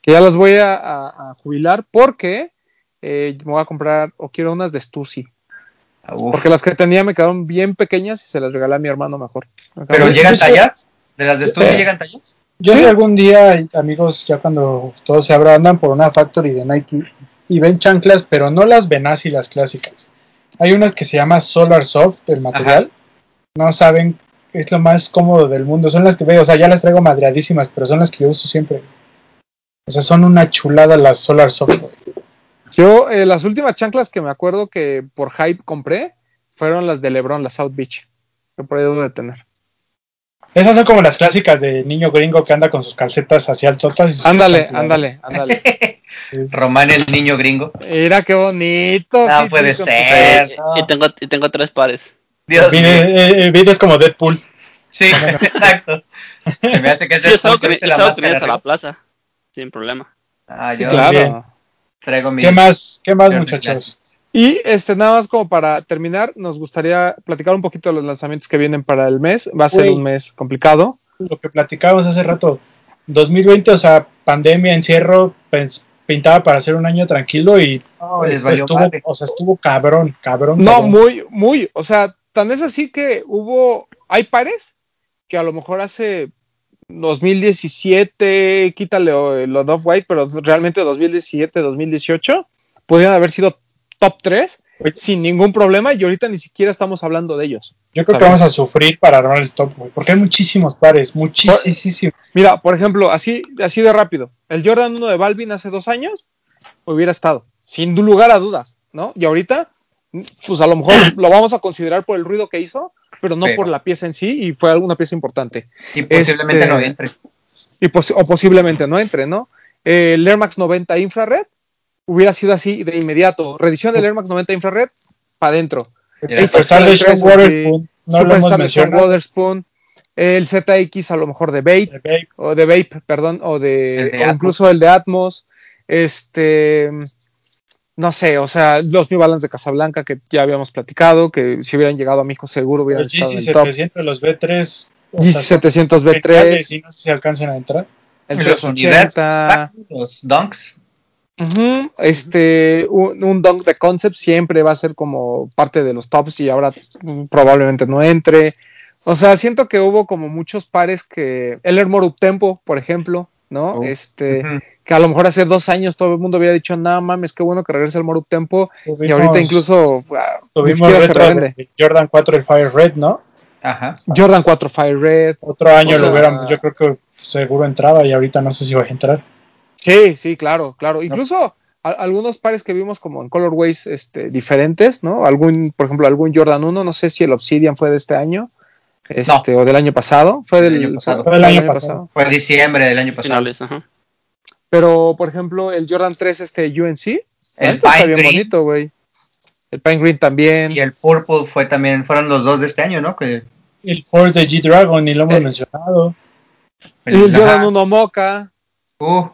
que ya las voy a, a- a jubilar porque eh, me voy a comprar o quiero unas de Stussy. Uf. Porque las que tenía me quedaron bien pequeñas y se las regalé a mi hermano mejor. Pero llegan tallas. ¿De las de estos sí Eh. llegan tallas? Yo Sí. si algún día, amigos, ya cuando todo se abra, andan por una factory de Nike y ven chanclas, pero no las ven así las clásicas. Hay unas que se llama Solar Soft, el material. No saben, es lo más cómodo del mundo. Son las que veo, o sea, ya las traigo madreadísimas, pero son las que yo uso siempre. O sea, son una chulada las Solar Soft. Yo, eh, las últimas chanclas que me acuerdo que por hype compré fueron las de LeBron, las South Beach. Que por ahí debo de tener. Esas son como las clásicas de niño gringo que anda con sus calcetas hacia altotas. Ándale, ándale, ándale. Román el niño gringo. Mira qué bonito. No puede ser. Y, y tengo, y tengo tres pares. Dios El video, mío. eh, es como Deadpool. Sí, exacto. Se me hace que ese es la a la plaza. Sin problema. Ah, Sí, yo claro. bien. traigo mi. ¿Qué más, qué más muchachos? Y este, nada más como para terminar, nos gustaría platicar un poquito de los lanzamientos que vienen para el mes. Va a ser un mes complicado. Lo que platicábamos hace rato. 2020, o sea, pandemia, encierro, pens- pintaba para ser un año tranquilo y No, les valió estuvo, o sea, estuvo cabrón, cabrón. No, cabrón. muy, muy. O sea, tan es así que hubo, hay pares que a lo mejor hace 2017, quítale eh, lo de Off-White, pero realmente 2017, 2018, podrían haber sido top 3 Oye. sin ningún problema y ahorita ni siquiera estamos hablando de ellos. Yo creo que vamos a sufrir para armar el top, güey, porque hay muchísimos pares, muchísimos. Mira, por ejemplo, así, así de rápido, el Jordan 1 de Balvin hace dos años hubiera estado, sin lugar a dudas, ¿no? Y ahorita, pues a lo mejor lo vamos a considerar por el ruido que hizo, pero no Pero- por la pieza en sí, y fue alguna pieza importante. Y posiblemente Este- no entre. y pos- o posiblemente no entre, ¿no? El Air Max 90 infrared hubiera sido así de inmediato. Reedición del Air Max 90 infrared, para adentro. Superstar de Sean. Waterspoon, no Superstar de Sean mencionado. Waterspoon, el ZX a lo mejor de Babe. o de Vape, perdón, o de, de o incluso el de Atmos, este, no sé, o sea, los New Balance de Casablanca que ya habíamos platicado, que si hubieran llegado a México seguro hubieran El estado en el top. GC700, los B3. o sea, GC 700 son geniales B3, y no sé si alcancen a entrar. el los 380, Los Dunks. Ujú, Este, un, un dunk de concept siempre va a ser como parte de los tops y ahora probablemente no entre. O sea, siento que hubo como muchos pares que. El Hermor Uptempo, por ejemplo, ¿no? Uh, este, que a lo mejor hace dos años todo el mundo hubiera dicho, no mames, qué bueno que regrese el Moruk Tempo. Y ahorita incluso ni Tuvimos se de Jordan 4 el Fire Red, ¿no? Ajá. Jordan 4 Fire Red. Otro año O sea- lo hubiéramos, yo creo que seguro entraba y ahorita no sé si va a entrar. Sí, sí, claro, claro. Incluso a- algunos pares que vimos como en colorways este, diferentes, ¿no? Algún, por ejemplo, algún Jordan 1, no sé si el Obsidian fue de este año. Este, o del año pasado, fue Del año pasado. fue Fue del del año año pasado. pasado. Fue diciembre del año pasado. Finales, ajá. Pero, por ejemplo, el Jordan 3, este UNC, El neta está Pine bien Green. bonito, güey. El Pine Green también. Y el Purple fue también, fueron los dos de este año, ¿no? Que El Force de G-Dragon, y lo hemos Eh. mencionado. Y el ajá. Jordan 1 Mocha. Uh,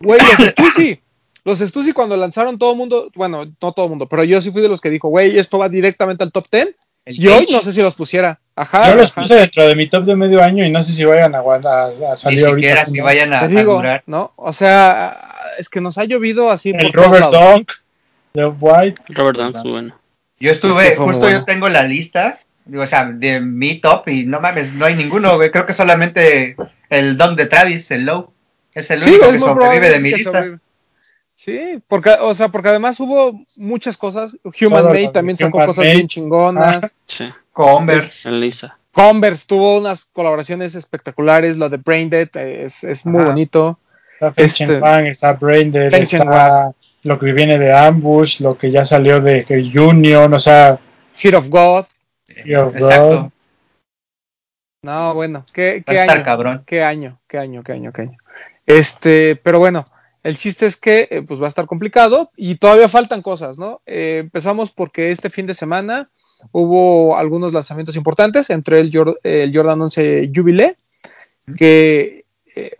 Güey, los Stussy. Los Stussy cuando lanzaron todo el mundo, bueno, no todo el mundo, pero yo sí fui de los que dijo, güey, esto va directamente al top 10. el Y hoy no sé si los pusiera. Ajá. Yo los ajá. puse dentro de mi top de medio año y no sé si vayan a, aguantar- a Ni ahorita. siquiera si vayan a, Te a digo. ¿no? O sea, es que nos ha llovido así El por Robert. Dunk de Off-White. Robert Dunks, muy bueno. Yo estuve, justo bueno. yo tengo la lista, digo, o sea, de mi top y no mames, no hay ninguno, güey. Creo que solamente el Dunk de Travis, el Low, es el Sí, único es que sobrevive de mi lista. sobrevive. Sí, porque, o sea, porque además hubo muchas cosas. Human Made también sacó Human cosas Made. bien chingonas. Ah. Sí, Converse. Converse tuvo unas colaboraciones espectaculares. Lo de Braindead es, es muy Ajá. bonito. Está Este- Wang, está Braindead, está lo que viene de Ambush, lo que ya salió de Union, o sea, Fear of God. Fear of Exacto. God. No, bueno, qué, estar año. cabrón. Qué año, qué año, qué año, qué año. Este, pero bueno, el chiste es que eh, pues va a estar complicado y todavía faltan cosas, ¿no? Eh, empezamos porque este fin de semana hubo algunos lanzamientos importantes, entre el, Jor- el Jordan 11 Jubilee, que eh,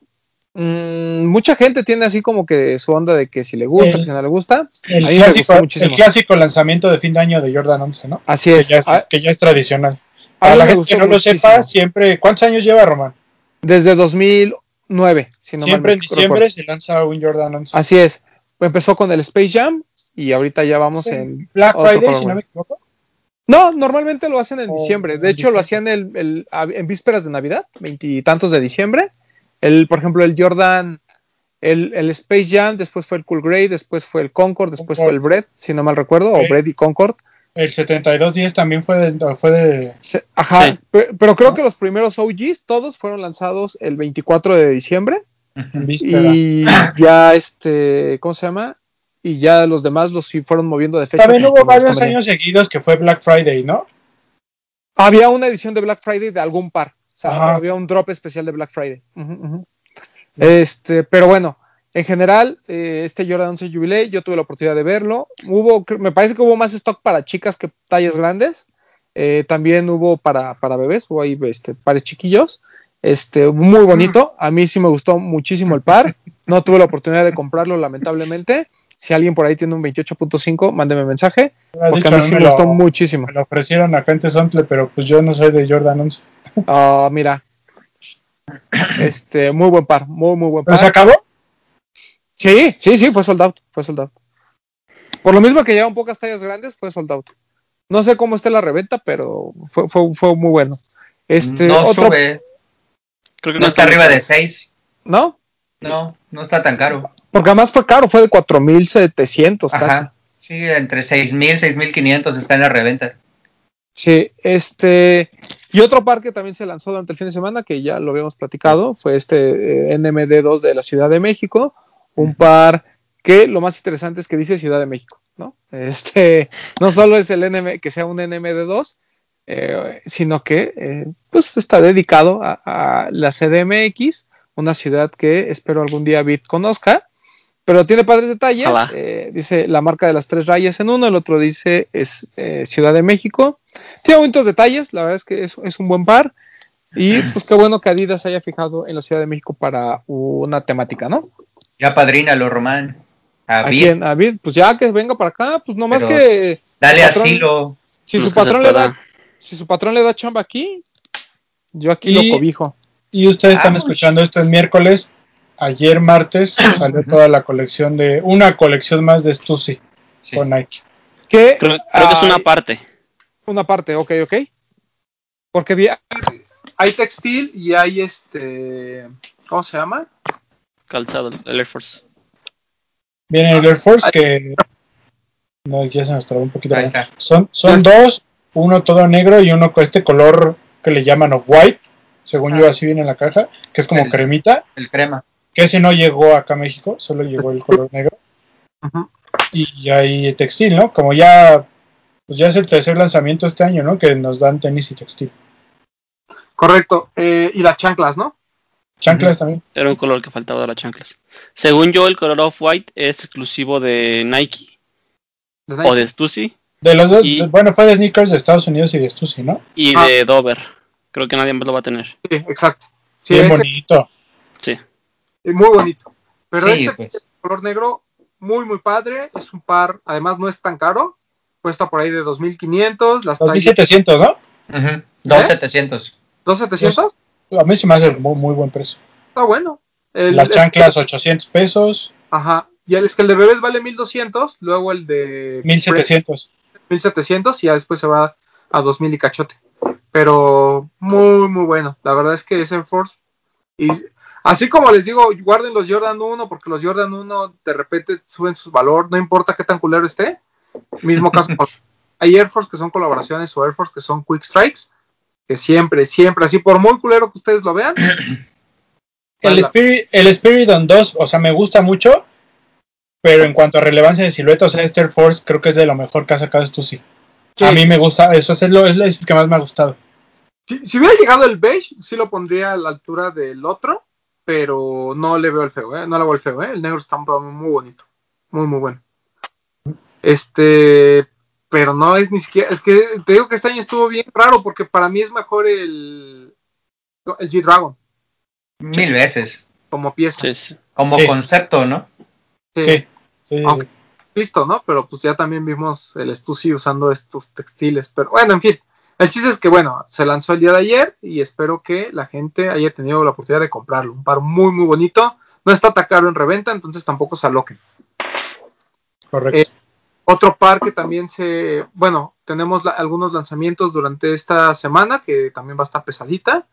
mm, mucha gente tiene así como que su onda de que si le gusta, El- que si no le gusta. El A mí me gustó muchísimo. el clásico lanzamiento de fin de año de Jordan 11, ¿no? Así Que es. ya es, A- que ya es tradicional. Para la gente que no lo sepa, siempre, ¿cuántos años lleva Román? Desde 2009, si no siempre en diciembre recuerdo. se lanza un Jordan 11. Así es. Empezó con el Space Jam y ahorita ya vamos Sí. en Black Friday, color, si no me equivoco. No, normalmente lo hacen en Oh, diciembre. De en hecho, lo hacían el, en vísperas de Navidad, veintitantos de diciembre. El, por ejemplo, el Jordan, el, el Space Jam, después fue el Cool Grey, después fue el Concord, después Concord. fue el Bread, si no mal recuerdo, o Bread y Concord. El 7210 también fue de, fue de Ajá, Sí. pero, creo que los primeros OGs, todos fueron lanzados el 24 de diciembre. víspera. Y ya, este, ¿cómo se llama? Y ya los demás los sí fueron moviendo de fecha. También hubo varios años seguidos que fue Black Friday, ¿no? Había una edición de Black Friday de algún par. O sea, Ajá. había un drop especial de Black Friday. Este, pero bueno, en general, eh, este Jordan 11 Jubilee, yo tuve la oportunidad de verlo. Hubo, me parece que hubo más stock para chicas que tallas grandes. Eh, también hubo para, para bebés, hubo ahí este, pares chiquillos. Este, muy bonito. A mí sí me gustó muchísimo el par. No tuve la oportunidad de comprarlo, lamentablemente. Si alguien por ahí tiene un 28.5, mándeme mensaje. Me Porque a mí sí me me gustó muchísimo. Me lo ofrecieron acá en Tezontle, pero pues yo no soy de Jordan 11. Ah, mira. Este, muy buen par, muy, muy buen ¿Pero par. se acabó? Sí, sí, sí, fue sold out, fue sold out. Por lo mismo que llevan pocas tallas grandes, fue sold out. No sé cómo esté la reventa, pero fue, fue, fue muy bueno. Este, no otro, sube, Creo que No está arriba de 6. ¿No? No, no está tan caro. Porque además fue caro, fue de 4.700 casi. Ajá. Sí, entre 6.000, 6.500 está en la reventa. Sí, este. Y otro par que también se lanzó durante el fin de semana, que ya lo habíamos platicado, fue este eh, NMD2 de la Ciudad de México. Un par que lo más interesante es que dice Ciudad de México, ¿no? Este, no solo es el NM, que sea un NMD2, eh, sino que eh, pues está dedicado a, a la CDMX, una ciudad que espero algún día Bit conozca. Pero tiene padres detalles. Eh, dice la marca de las tres rayas en uno, el otro dice es eh, Ciudad de México. Tiene bonitos detalles, la verdad es que es, es un buen par. Y pues qué bueno que Adidas haya fijado en la Ciudad de México para una temática, ¿no? Ya padrínalo, Román. A ¿A quién? A Vid, pues ya que venga para acá, pues no más Pero- que Dale patrón- asilo. si Pues su patrón le da, si su patrón le da chamba aquí, yo aquí Y- lo cobijo. Y ustedes están Vamos. escuchando esto el miércoles. Ayer martes salió toda la colección de una colección más de Stussy Sí. con Nike. Que Creo, creo que es una hay- parte. una parte, ok, ok. Porque vi- hay textil y hay este, ¿cómo se llama? Calzado, el Air Force. Viene el Air Force que no, ya se nos trabó un poquito. Ahí está. Son, son dos, uno todo negro y uno con este color que le llaman off white, según yo Ah. así viene en la caja, que es como El- cremita, El crema. que ese no llegó acá a México, solo llegó el color negro. Y hay textil, ¿no? Como ya, pues ya es el tercer lanzamiento este año, ¿no? Que nos dan tenis y textil. Correcto. eh, y las chanclas, ¿no? Chanclas también. Era un color que faltaba de las chanclas. Según yo, el color off-white es exclusivo de Nike De Nike. o de Stussy De los dos, Y- de- bueno, fue de sneakers de Estados Unidos y de Stussy, ¿no? y Ah. de Dover. Creo que nadie más lo va a tener. Sí, exacto. Sí, Bien ese bonito. Sí. muy bonito. Pero Sí, este pues. color negro, muy, muy padre. Es un par, además no es tan caro. Cuesta por ahí de 2.500. Las tallas 2700, ¿no? Ujú. 2.700. 2.700. A mí se me hace muy, muy buen precio. Está bueno. El- Las el- chanclas 800 pesos, Ajá. Y el, es que el de bebés vale 1200, luego el de 1700. 1700 y ya después se va a 2000 y cachote. Pero muy, muy bueno. La verdad es que es Air Force. Y así como les digo, guarden los Jordan 1 porque los Jordan 1 de repente suben su valor, no importa qué tan culero esté. Mismo caso. hay Air Force que son colaboraciones o Air Force que son Quick Strikes. Que siempre, siempre, así por muy culero que ustedes lo vean. El. Spirit, el Spirit on 2, o sea, me gusta mucho, pero en cuanto a relevancia de silueta, o sea, Air Force creo que es de lo mejor que ha sacado Stussy. Sí, a mí me gusta, eso es, lo, es, lo- es el que más me ha gustado. Si, si hubiera llegado el beige, sí lo pondría a la altura del otro, pero no le veo el feo, ¿eh? No le veo el feo, ¿eh? El negro está muy bonito, muy, muy bueno. Este, pero no es ni siquiera, es que te digo que este año estuvo bien raro porque para mí es mejor el, el G-Dragon Mil veces. como pieza. Sí, sí. Como Sí. concepto, ¿no? Sí, Sí, sí, sí, Aunque- sí. Listo, ¿no? Pero pues ya también vimos el Stussy usando estos textiles. Pero bueno, en fin. El chiste es que, bueno, se lanzó el día de ayer y espero que la gente haya tenido la oportunidad de comprarlo. Un par muy, muy bonito. No está tan caro en reventa, entonces tampoco se aloquen. correcto. eh, Otro par que también se, bueno, tenemos la- algunos lanzamientos durante esta semana que también va a estar pesadita.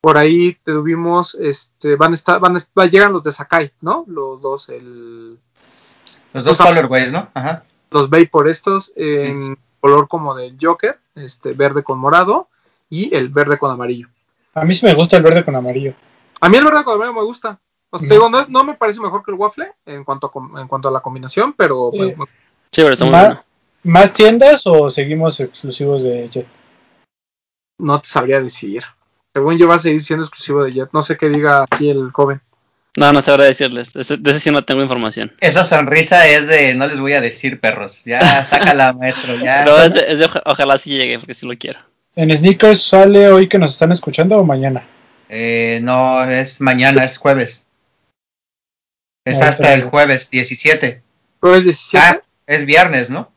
Por ahí tuvimos, este, van a estar, van a, va- llegan los de Sakai, ¿no? Los dos, el, Los dos colorways, ¿no? Ajá. los Vapor estos en color como del Joker, este verde con morado y el verde con amarillo. A mí sí me gusta el verde con amarillo. A mí el verde con amarillo me gusta. O sea, te No. digo, no, no me parece mejor que el waffle en cuanto a, com- en cuanto a la combinación, pero Eh, me- me- Sí, pero está muy Ma- bueno. ¿Más tiendas o seguimos exclusivos de Jet? no te sabría decir. Según yo va a seguir siendo exclusivo de Jet. No sé qué diga aquí el joven. No, no sabré decirles. De ese, de ese sí no tengo información. Esa sonrisa es de no les voy a decir perros. Ya sácala, maestro. Ya. Pero es de, es de oja- ojalá sí llegue, porque sí lo quiero. ¿En Sneakers sale hoy que nos están escuchando o mañana? Eh, no, es mañana, es jueves. Es hasta el jueves 17. Jueves 17. Ah, es viernes, ¿no?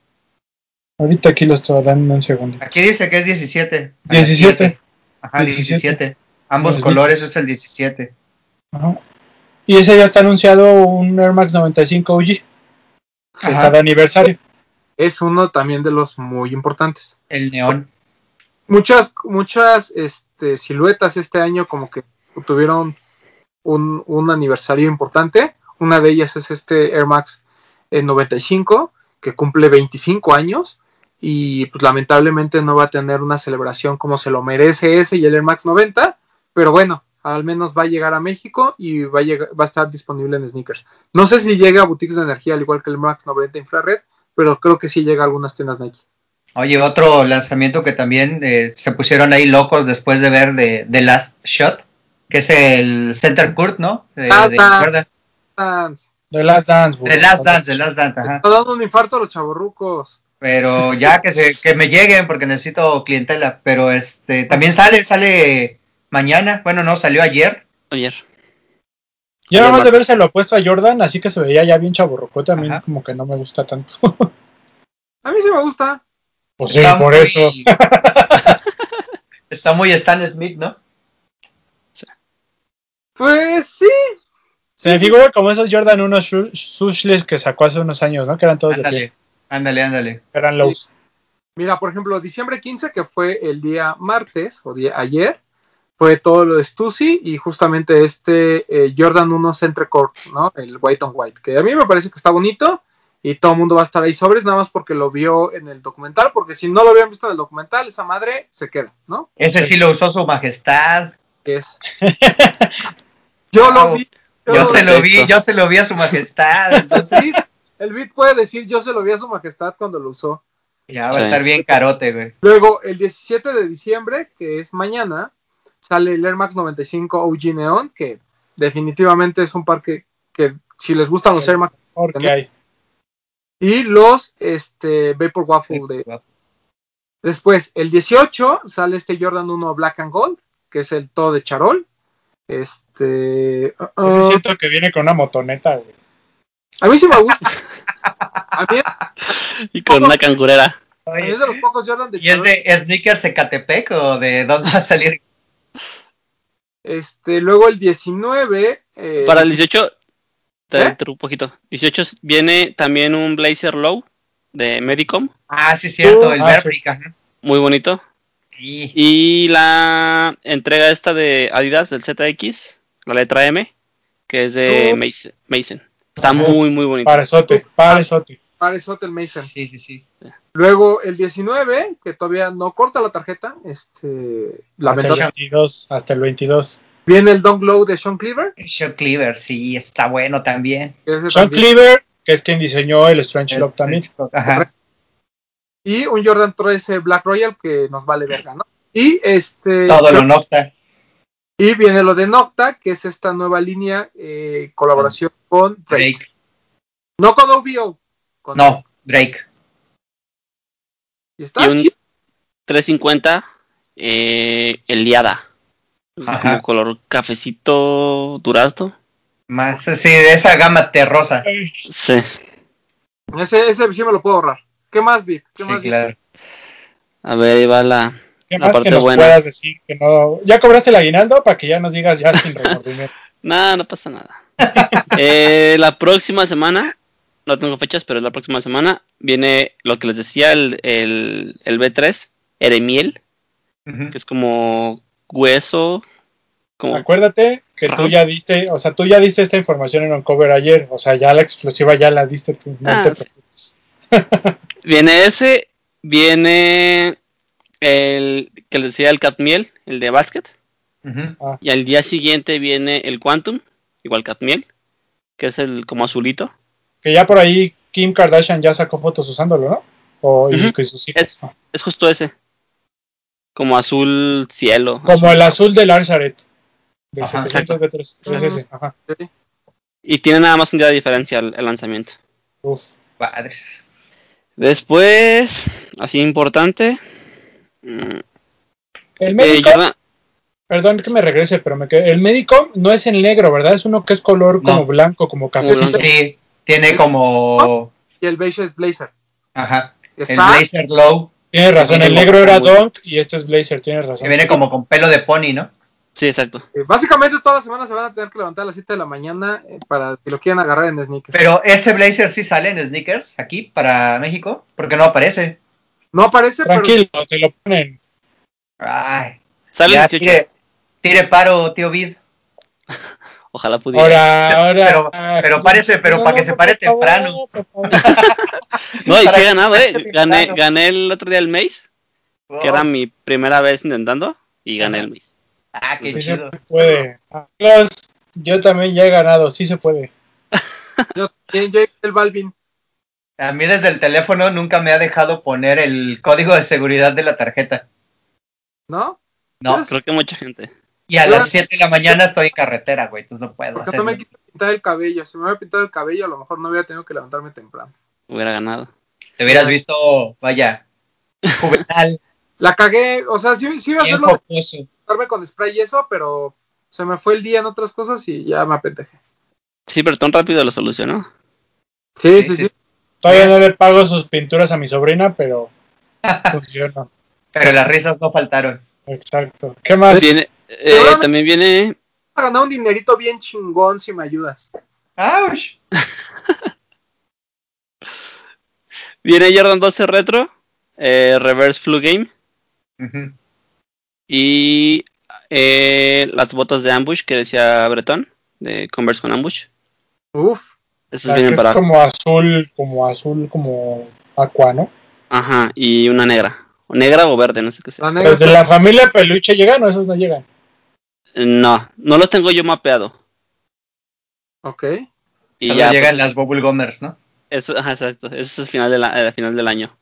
Ahorita aquí lo estoy dando un segundo. Aquí dice que es 17. 17. Ajá, 17. 17. Ambos Los colores es el 17. Ajá. Y ese ya está anunciado un Air Max 95 OG. Que Ajá. está de aniversario. Es uno también de los muy importantes. El neón. Muchas, muchas este, siluetas este año como que tuvieron un, un aniversario importante. Una de ellas es este Air Max eh, 95, que cumple 25 años y pues lamentablemente no va a tener una celebración como se lo merece ese y el Air Max 90, pero bueno, al menos va a llegar a México y va a, llegar, va a estar disponible en sneakers. No sé si llega a boutiques de energía al igual que el Max 90 infrared, pero creo que sí llega a algunas tiendas Nike. Oye, otro lanzamiento que también eh, se pusieron ahí locos después de ver de The Last Shot, que es el Center Court, ¿no? De, Last de. Dance. The Last Dance, güey. The Last Dance, The Last Dance, ajá. Está dando un infarto a los chavorrucos. Pero ya que se que me lleguen porque necesito clientela, pero este también sale sale mañana, bueno, no, salió ayer. Ayer. Yo nada más de verse lo opuesto a Jordan, así que se veía ya bien mí Ajá. como que no me gusta tanto. A mí sí me gusta. pues sí, Está por muy- eso. Está muy Stan Smith, ¿no? Pues sí. Se me figura como esos Jordan unos shu- sushless que sacó hace unos años, ¿no? Que eran todos de Ándale, pie. ándale, ándale. Eran lows. Mira, por ejemplo, diciembre 15, que fue el día martes o día ayer, fue todo lo de Stussy y justamente este eh, Jordan 1 Centre Court, ¿no? El White on White, que a mí me parece que está bonito y todo el mundo va a estar ahí sobres, nada más porque lo vio en el documental, porque si no lo habían visto en el documental, esa madre se queda, ¿no? Ese sí lo usó su majestad. Es. Yo lo vi. Yo se lo vi, yo se lo vi a su majestad. Entonces Sí, el beat puede decir yo se lo vi a su majestad cuando lo usó. ya va a estar bien carote, güey. Luego, el 17 de diciembre, que es mañana, sale el Air Max 95 OG Neon, que definitivamente es un par que, que si les gustan los Air Max Porque hay. y los este, Vapor Waffle de... Después, el 18 sale este Jordan 1 Black and Gold, que es el todo de charol. Este... uh, Ese uh, siento que viene con una motoneta, güey. a mí sí me gusta. A mí, Y con una cangurera. a mí Oye, es de los pocos Jordan de ¿Y es de Sneakers Ecatepec o de dónde va a salir? Este, luego el 19... eh, Para el 18, te ¿Eh? un poquito. 18 viene también un Blazer Low de Medicom, Ah, sí, cierto, el Ah, ajá. muy bonito. Sí. Y la entrega esta de Adidas del ZX, la letra M, que es de. Mason. Mason. Está muy, muy bonito. Parezote, parezote. Pares Hotel Mason. Sí, sí, sí. Luego el 19, que todavía no corta la tarjeta, este, Hasta el lamentable. 22, hasta el 22. Viene el Dunk Low de Sean Cleaver. Sean Cleaver, sí, está bueno también. Sean también. Cleaver, que es quien diseñó el Strange Love también. Ajá. Y un Jordan 13 Black Royal que nos vale verga, ¿no? Y este. Todo lo nota. Y viene lo de Nocta, que es esta nueva línea, eh, colaboración con Drake. Drake. No con OVO. Con No, Drake. Y está Y un chido. 350 eh, Eliada. Ajá. Como color cafecito durazno. Más, sí, de esa gama terrosa. Sí. Ese, ese sí me lo puedo ahorrar. ¿Qué más, Vic? ¿Qué Sí, más, Vic? claro. A ver, ahí va la. ¿Qué La más parte que nos buena. puedas decir que no? ¿Ya cobraste el aguinaldo? Para que ya nos digas ya sin remordimiento. Nada, no pasa nada. Eh, la próxima semana, no tengo fechas, pero la próxima semana viene lo que les decía, el, el, el B3, Eremiel, que es como hueso. Como, Acuérdate que tú Ajá. ya diste, o sea, tú ya diste esta información en Uncover ayer, o sea, ya la exclusiva ya la diste tú, no Ah, te sí. Viene ese, viene el que les decía el Catmiel, el de básquet, Ujú. y al día siguiente viene el Quantum, igual Catmiel, que es el como azulito. Que ya por ahí Kim Kardashian ya sacó fotos usándolo, ¿no? O, y Ujú. con sus hijos. Es- Es justo ese, como azul cielo. Como azul. el azul del Arzaret. Del Ajá, 700 B3. Es ese, ajá. Y tiene nada más un día de diferencia el- el lanzamiento. Uf. Padres. Después, así importante. mm, El eh, médico, Jordan- perdón que me regrese, pero me quedé. El médico no es el negro, ¿verdad? Es uno que es color como No. blanco, como café. Sí, tiene como. Y el beige es Blazer. Ajá. El Está. Blazer Glow. Tienes razón, el negro era Dunk y este es Blazer, tienes razón. Que viene como con pelo de pony, ¿no? Sí, exacto. Eh, Básicamente todas las semanas se van a tener que levantar a las 7 de la mañana eh, para que lo quieran agarrar en sneakers. Pero ese Blazer sí sale en sneakers aquí para México. Porque no aparece. No aparece, Tranquilo, te lo ponen. Ay. Sale ya el 18. tire, tire paro, tío Vid. Ojalá pudiera. Ahora, ahora. Pero- pero párese, pero para que se pare favor, temprano. no, y sí he ganado, eh. Gané, gané el otro día el Maze, Oh, que era mi primera vez intentando, y gané el Maze. Ah, qué Sí chido. se puede. Carlos, yo también ya he ganado, sí se puede. Yo también, yo el Balvin. A mí desde el teléfono nunca me ha dejado poner el código de seguridad de la tarjeta. ¿No? No. Pues, Creo que mucha gente. Y a las 7 de la mañana estoy en carretera, güey. Entonces no puedo Porque no me quito pintar el cabello. Si me hubiera pintado el cabello, a lo mejor no hubiera tenido que levantarme temprano. Hubiera ganado. Te hubieras visto, vaya, juvenal, La cagué, o sea, sí, sí iba a bien hacerlo con spray y eso, pero se me fue el día en otras cosas y ya me apetejé. Sí, pero tan rápido lo solucionó. Sí, Sí, sí. Todavía no le pago sus pinturas a mi sobrina, pero funciona. Pero las risas no faltaron. Exacto. ¿Qué más? Viene, eh, también viene a ganar un dinerito bien chingón si me ayudas. ¡Auch! Viene Jordan 12 Retro, eh, Reverse Flu Game Ujú. Y eh, las botas de Ambush que decía Breton, de Converse con Ambush. Uf. Esas que vienen es para... como azul, como azul, como aqua, ¿no? Ajá, y una negra. O Negra o verde, no sé qué sea. La negra Los de la familia peluche llegan o esos no llegan. Eh, No, no los tengo yo mapeado. Ok. Y Solo ya, llegan pues, las Bubble Gummers, ¿no? Eso, ajá, exacto. Eso es el final, de la, el final del año.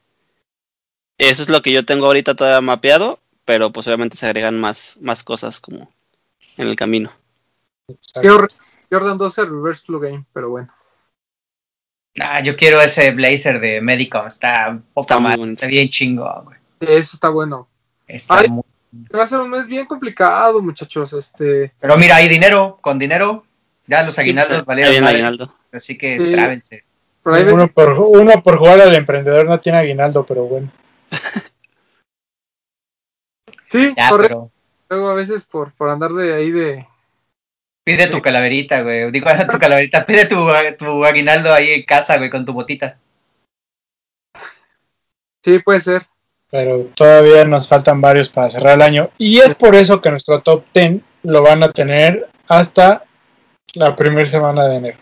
Eso es lo que yo tengo ahorita todavía mapeado, pero pues obviamente se agregan más, más cosas como en el camino. Exacto. Jordan 12 Reverse Flu Game, pero bueno. Ah, yo quiero ese blazer de Medicom. Está poca Está bien chingón, güey. Sí, Eso está bueno. Está Ay. muy- Va a ser un mes bien complicado, muchachos. Este, Pero mira, hay dinero. Con dinero, ya los aguinaldos valieron viene madre. aguinaldo. Así que Sí. Uno por, uno por jugar al emprendedor no tiene aguinaldo, pero bueno. sí, Ya, correcto. pero Luego a veces por, por andar de ahí de. pide tu calaverita, güey. Digo, tu calaverita. Pide tu, tu aguinaldo ahí en casa, güey, con tu botita. Sí, puede ser. Pero todavía nos faltan varios para cerrar el año. Y es por eso que nuestro top 10 lo van a tener hasta la primera semana de enero.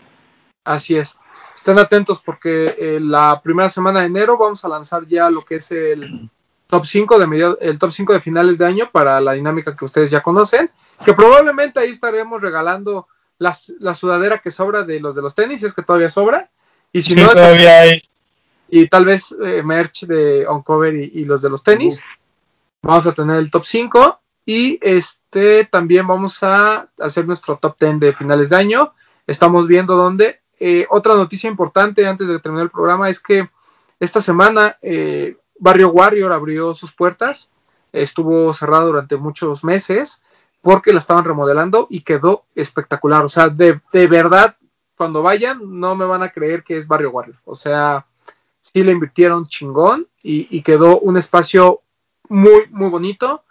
Así es. Estén atentos porque eh, la primera semana de enero vamos a lanzar ya lo que es el top 5 de medio- el top 5 de finales de año para la dinámica que ustedes ya conocen, que probablemente ahí estaremos regalando las- la sudadera que sobra de los de los tenis, es que todavía sobra, y si Sí, no, todavía hay. y tal vez eh, merch de Oncover y, y los de los tenis. Vamos a tener el top 5 y este también vamos a hacer nuestro top 10 de finales de año. Estamos viendo dónde. Eh, otra noticia importante antes de terminar el programa es que esta semana eh, Barrio Warrior abrió sus puertas. Estuvo cerrado durante muchos meses porque la estaban remodelando y quedó espectacular. O sea, de, de verdad, cuando vayan, no me van a creer que es Barrio Warrior. O sea, sí le invirtieron chingón y, quedó un espacio muy, muy bonito.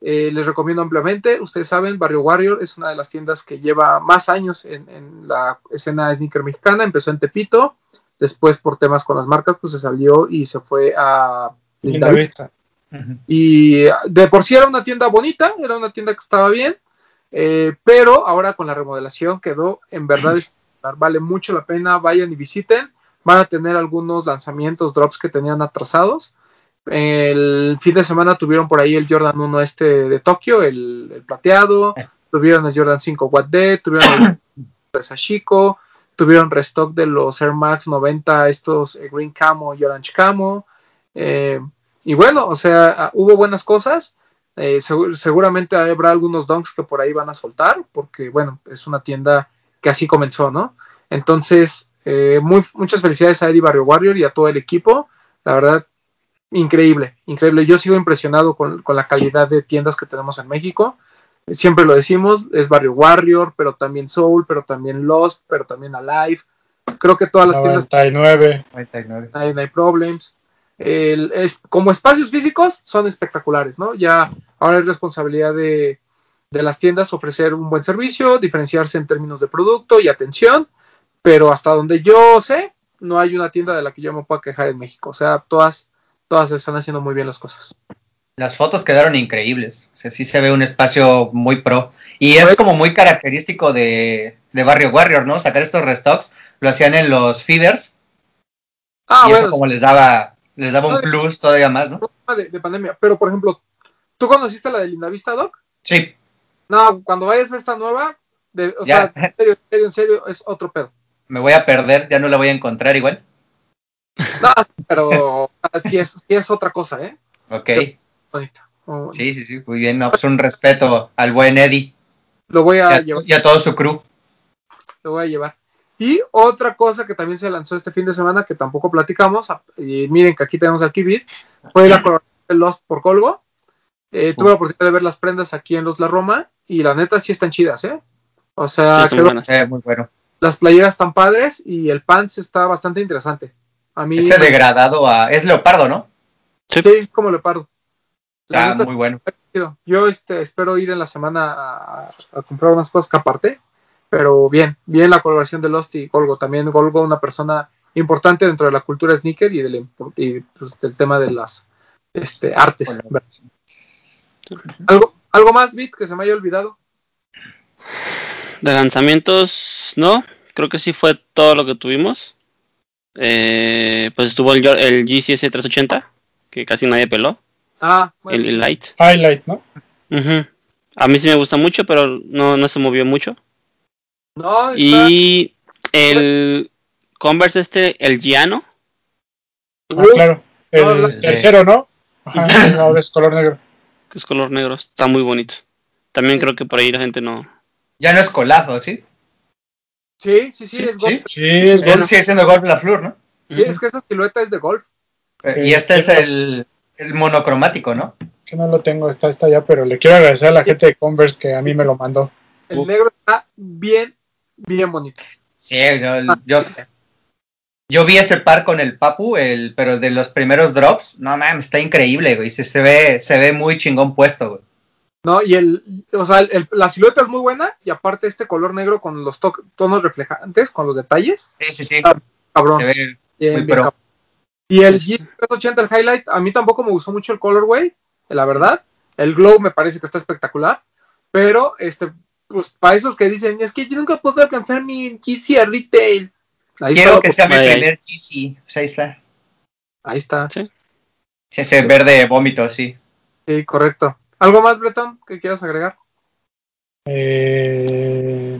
Eh, les recomiendo ampliamente. Ustedes saben, Barrio Warrior es una de las tiendas que lleva más años en, en la escena sneaker mexicana. Empezó en Tepito, después por temas con las marcas, pues se salió y se fue a Linda vista. Y de por sí era una tienda bonita, era una tienda que estaba bien, eh, pero ahora con la remodelación quedó en verdad. Vale mucho la pena, vayan y visiten. Van a tener algunos lanzamientos, drops que tenían atrasados. El fin de semana tuvieron por ahí el Jordan 1 este de Tokio, el, el plateado. Tuvieron el Jordan 5 Watt D, tuvieron el Sashiko, tuvieron restock de los Air Max 90, estos eh, Green Camo y Orange Camo. Eh, y bueno, o sea, ah, hubo buenas cosas. Eh, segu- seguramente habrá algunos donks que por ahí van a soltar, porque bueno, es una tienda que así comenzó, ¿no? Entonces, muy, muchas felicidades a Eddie Barrio Warrior y a todo el equipo. La verdad, increíble, increíble. Yo sigo impresionado con, con la calidad de tiendas que tenemos en México. Siempre lo decimos, es Barrio Warrior, pero también Soul, pero también Lost, pero también Alive. Creo que todas las tiendas 99. 99. hay, no hay problems. El- es, como espacios físicos son espectaculares, ¿no? Ya ahora es responsabilidad de, de las tiendas ofrecer un buen servicio, diferenciarse en términos de producto y atención, pero hasta donde yo sé, no hay una tienda de la que yo me pueda quejar en México. O sea, todas, todas están haciendo muy bien las cosas. Las fotos quedaron increíbles. O sea, sí se ve un espacio muy pro. Y es como muy característico de, de Barrio Warrior, ¿no? Sacar estos restocks. Lo hacían en los feeders. Ah, y eso bueno, como les daba, les daba un plus todavía más, ¿no? de, de pandemia. Pero, por ejemplo, ¿tú conociste la de Lindavista, Doc? Sí. No, cuando vayas a esta nueva, de, o Ya. sea, en serio, en serio, en serio, es otro pedo. Me voy a perder, ya no la voy a encontrar igual. No, pero sí es, sí es otra cosa, ¿eh? Ok. Bonito. Oh, Sí, sí, sí. Muy bien. No, pues un respeto al buen Eddie Lo voy y a a, llevar, y a todo su crew. lo voy a llevar. Y otra cosa que también se lanzó este fin de semana, que tampoco platicamos, a- y miren que aquí tenemos al Kibir, fue la colaboración de Lost por Colgo. Eh, tuve la oportunidad de ver las prendas aquí en Los La Roma, y la neta sí están chidas, ¿eh? O sea, Sí, quedó- buenas. Eh, muy bueno. las playeras están padres y el pants está bastante interesante. A mí Ese me- degradado a. Es leopardo, ¿no? sí, como leopardo. Está neta, muy bueno. Yo este, espero ir en la semana a, a comprar unas cosas que aparte, pero bien, bien la colaboración de Lost y Golgo. También Golgo, una persona importante dentro de la cultura sneaker y del, y, pues, del tema de las este, artes. ¿Algo, ¿Algo más, Bit, que se me haya olvidado? De lanzamientos, no. Creo que sí fue todo lo que tuvimos. Eh, pues estuvo el, el GCS 380, que casi nadie peló. Ah, bueno, El, el Light. Highlight, ¿no? Ujú. A mí sí me gusta mucho, pero no, no se movió mucho. no, está- Y el Converse este, el Giano. Ah, claro. El no, la- tercero, ¿no? Ajá, ahora es color negro. que es color negro, está muy bonito. También creo que por ahí la gente no. Ya no es colazo, ¿sí? sí, sí, sí, Sí, es golf. Sí, es Eso golf. sigue siendo Golf La Flor, ¿no? Sí, es que esa silueta es de golf. Eh, y este es el, el monocromático, ¿no? Que no lo tengo, está, está ya, pero le quiero agradecer a la gente de Converse que a mí me lo mandó. El Uf. negro está bien, bien bonito. Sí, yo, yo, yo vi ese par con el Papu, el, pero de los primeros drops, no mames, está increíble, güey. Se, se ve, se ve muy chingón puesto, güey. ¿no? Y el, o sea, el- el- la silueta es muy buena y aparte este color negro con los to- tonos reflejantes, con los detalles, Sí, sí, sí. Ah, cabrón. Se ve bien, muy bien pro. cabrón. Y el G380, el highlight, a mí tampoco me gustó mucho el colorway, la verdad. El glow me parece que está espectacular, pero este, pues para esos que dicen, es que yo nunca puedo alcanzar mi GC a retail. Ahí Quiero está, que sea mi ahí. primer GC. Pues ahí está. ahí está, Sí, ese verde vómito, sí. sí, correcto. ¿Algo más, Breton, que quieras agregar? Eh,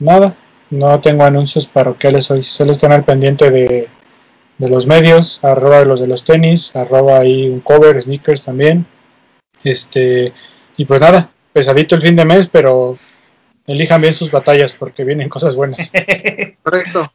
nada, no tengo anuncios parroquiales hoy. Solo están al pendiente de, de los medios, arroba de los de los tenis, arroba ahí un cover, sneakers también. Este, y pues nada, pesadito el fin de mes, pero elijan bien sus batallas porque vienen cosas buenas. Correcto.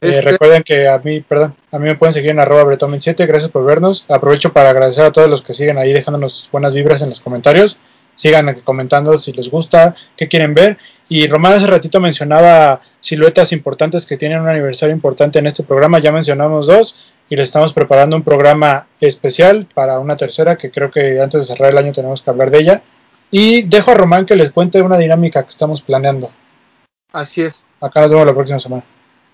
Eh, Este, recuerden que a mí, perdón, a mí me pueden seguir en arroba bretón27, gracias por vernos. Aprovecho para agradecer a todos los que siguen ahí dejándonos sus buenas vibras en los comentarios. Sigan comentando si les gusta, qué quieren ver. Y Román hace ratito mencionaba siluetas importantes que tienen un aniversario importante en este programa. Ya mencionamos dos y le estamos preparando un programa especial para una tercera que creo que antes de cerrar el año tenemos que hablar de ella. Y dejo a Román que les cuente una dinámica que estamos planeando. así es. Acá nos vemos la próxima semana.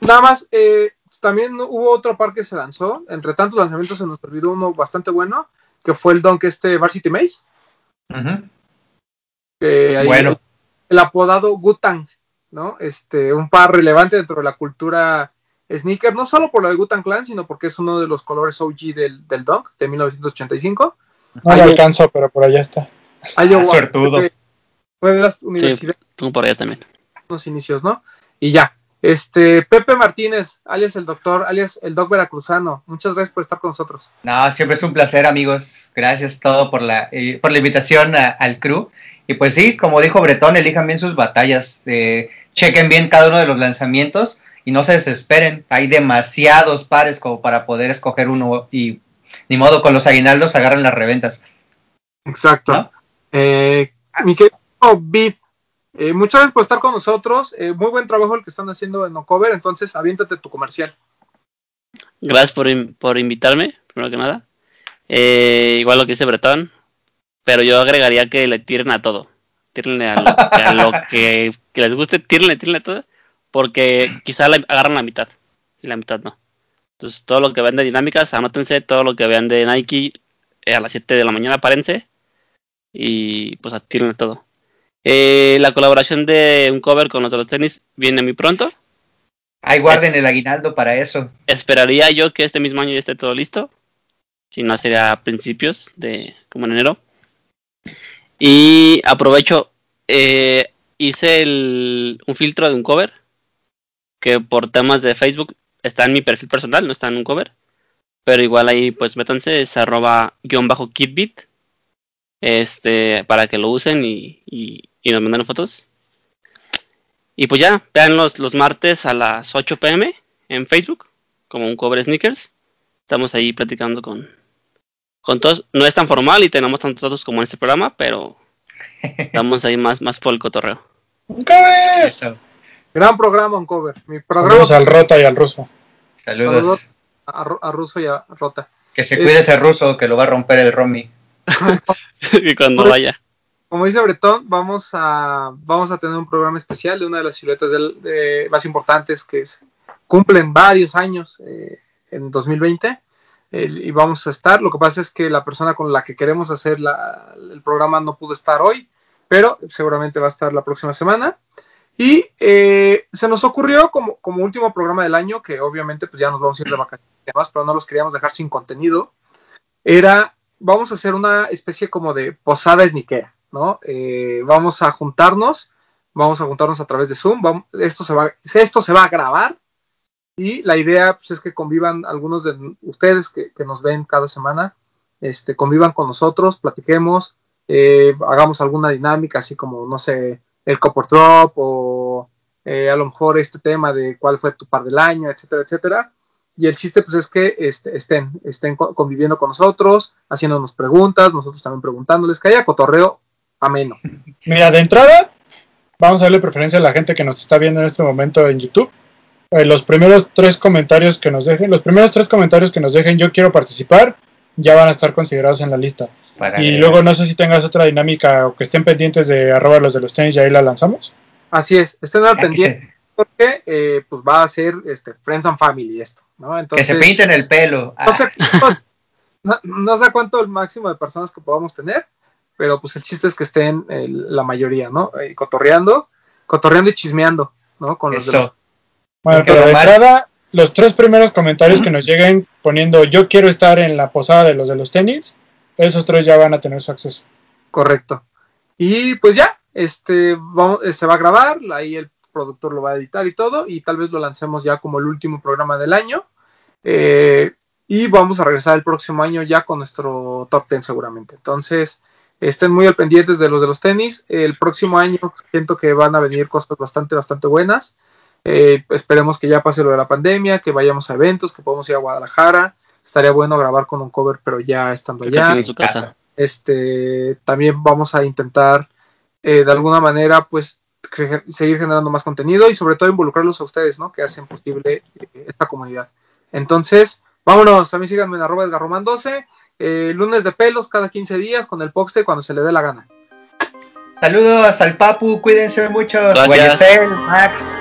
Nada más, eh, también hubo otro par que se lanzó. Entre tantos lanzamientos se nos olvidó uno bastante bueno, que fue el Dunk este Varsity Maze. Ahí- Bueno. El apodado Gutang, ¿no? Este, un par relevante dentro de la cultura sneaker, no solo por lo de Gutang Clan, sino porque es uno de los colores OG del, del Dunk de 1985. No lo alcanzo, pero por allá está. Iowa, suertudo. fue- Fue de las universidades Tengo por allá también. los inicios, ¿no? Y ya. Este, Pepe Martínez, alias el doctor, alias el doc veracruzano. Muchas gracias por estar con nosotros. No, siempre es un placer, amigos. Gracias todo por la, eh, por la invitación a- al crew. Y pues sí, como dijo Bretón, elijan bien sus batallas. eh, chequen bien cada uno de los lanzamientos y no se desesperen. Hay demasiados pares como para poder escoger uno y ni modo con los aguinaldos agarran las reventas. Exacto. ¿No? Eh, mi querido Viv, eh, muchas gracias por estar con nosotros. Eh, muy buen trabajo el que están haciendo en Ocover, entonces aviéntate tu comercial. Gracias por, in- por invitarme, primero que nada. Eh, igual lo que dice Bretón, pero yo agregaría que le tiren a todo. Tírenle a lo, que- a lo que, que les guste, tírenle, tírenle a todo, porque quizá la- agarran la mitad y la mitad no. Entonces, todo lo que vean de dinámicas, anótense, todo lo que vean de Nike, eh, a las 7 de la mañana, párense. Y pues atiren todo. Eh, la colaboración de un cover con los de los tenis viene muy pronto. Ahí guarden el aguinaldo para eso. Esperaría yo que este mismo año ya esté todo listo. Si no, sería a principios de como en enero. Y aprovecho, eh, hice un filtro de un cover que por temas de Facebook está en mi perfil personal, no está en un cover. Pero igual ahí pues métanse, es arroba guion bajo kitbit. Este, para que lo usen y, y, y nos manden fotos. Y pues ya, vean los, los martes a las 8 pm en Facebook, como un cover sneakers. Estamos ahí platicando con, con todos. No es tan formal y tenemos tantos datos como en este programa, pero estamos ahí más, más por el cotorreo. ¡Un cover! Eso. Gran programa, un cover. Mi programa Saludos al Rota y al Ruso. Saludos. Saludos. a, a Russo y a Rota. Que se cuide ese ruso que lo va a romper el Romy. y cuando vaya. Como dice Bretón, vamos a, vamos a tener un programa especial de una de las siluetas del- de- más importantes que es- cumplen varios años eh, en 2020 y vamos a estar. Lo que pasa es que la persona con la que queremos hacer el programa no pudo estar hoy, pero seguramente va a estar la próxima semana. Y eh, se nos ocurrió como, como último programa del año, que obviamente pues ya nos vamos a ir de vacaciones y demás, pero no los queríamos dejar sin contenido, era, vamos a hacer una especie como de posada sniquera, ¿no? Eh, vamos a juntarnos, vamos a juntarnos a través de Zoom, esto, se va, esto se va a grabar y la idea pues, es que convivan algunos de ustedes que, nos ven cada semana, este, convivan con nosotros, platiquemos, eh, hagamos alguna dinámica, así como, no sé, el Copper Drop o eh, a lo mejor este tema de cuál fue tu par del año, etcétera, etcétera. Y el chiste pues es que este, estén, estén co- conviviendo con nosotros, haciéndonos preguntas, nosotros también preguntándoles, que haya cotorreo ameno. Mira, de entrada, vamos a darle preferencia a la gente que nos está viendo en este momento en YouTube. Eh, los primeros tres comentarios que nos dejen, los primeros tres comentarios que nos dejen, yo quiero participar, ya van a estar considerados en la lista. Para Y que- luego no sé si tengas otra dinámica o que estén pendientes de arroba los de los tenis y ahí la lanzamos. Así es, estén al Ah, que pendiente porque eh, pues va a ser este, Friends and Family esto, ¿no? Que Entonces, se pinten el pelo. Ah, no sé, no, no sé cuánto el máximo de personas que podamos tener, pero pues el chiste es que estén eh, la mayoría, ¿no? Eh, cotorreando, cotorreando y chismeando, ¿no? Con los de eso. Bueno, pero de entrada, los tres primeros comentarios que nos lleguen poniendo yo quiero estar en la posada de los de los tenis, esos tres ya van a tener su acceso. Correcto. Y pues ya, este, vamos, eh, se va a grabar, ahí el productor lo va a editar y todo, y tal vez lo lancemos ya como el último programa del año. Eh, y vamos a regresar el próximo año ya con nuestro top 10 seguramente. Entonces, estén muy al pendientes de los de los tenis. El próximo año siento que van a venir cosas bastante, bastante buenas. Eh, esperemos que ya pase lo de la pandemia, que vayamos a eventos, que podamos ir a Guadalajara. Estaría bueno grabar con un cover, pero ya estando Creo allá. en su casa. Este, también vamos a intentar eh, de alguna manera, pues, seguir generando más contenido y sobre todo involucrarlos a ustedes, ¿no? Que hacen posible eh, esta comunidad. Entonces, vámonos, también síganme en arroba edgarroman12, eh, lunes de pelos cada 15 días con el Poxte cuando se le dé la gana. Saludos al Papu, cuídense mucho. Gracias. Guayacel, Max.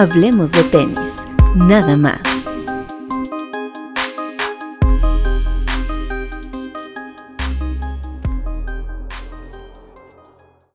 Hablemos de tenis, nada más.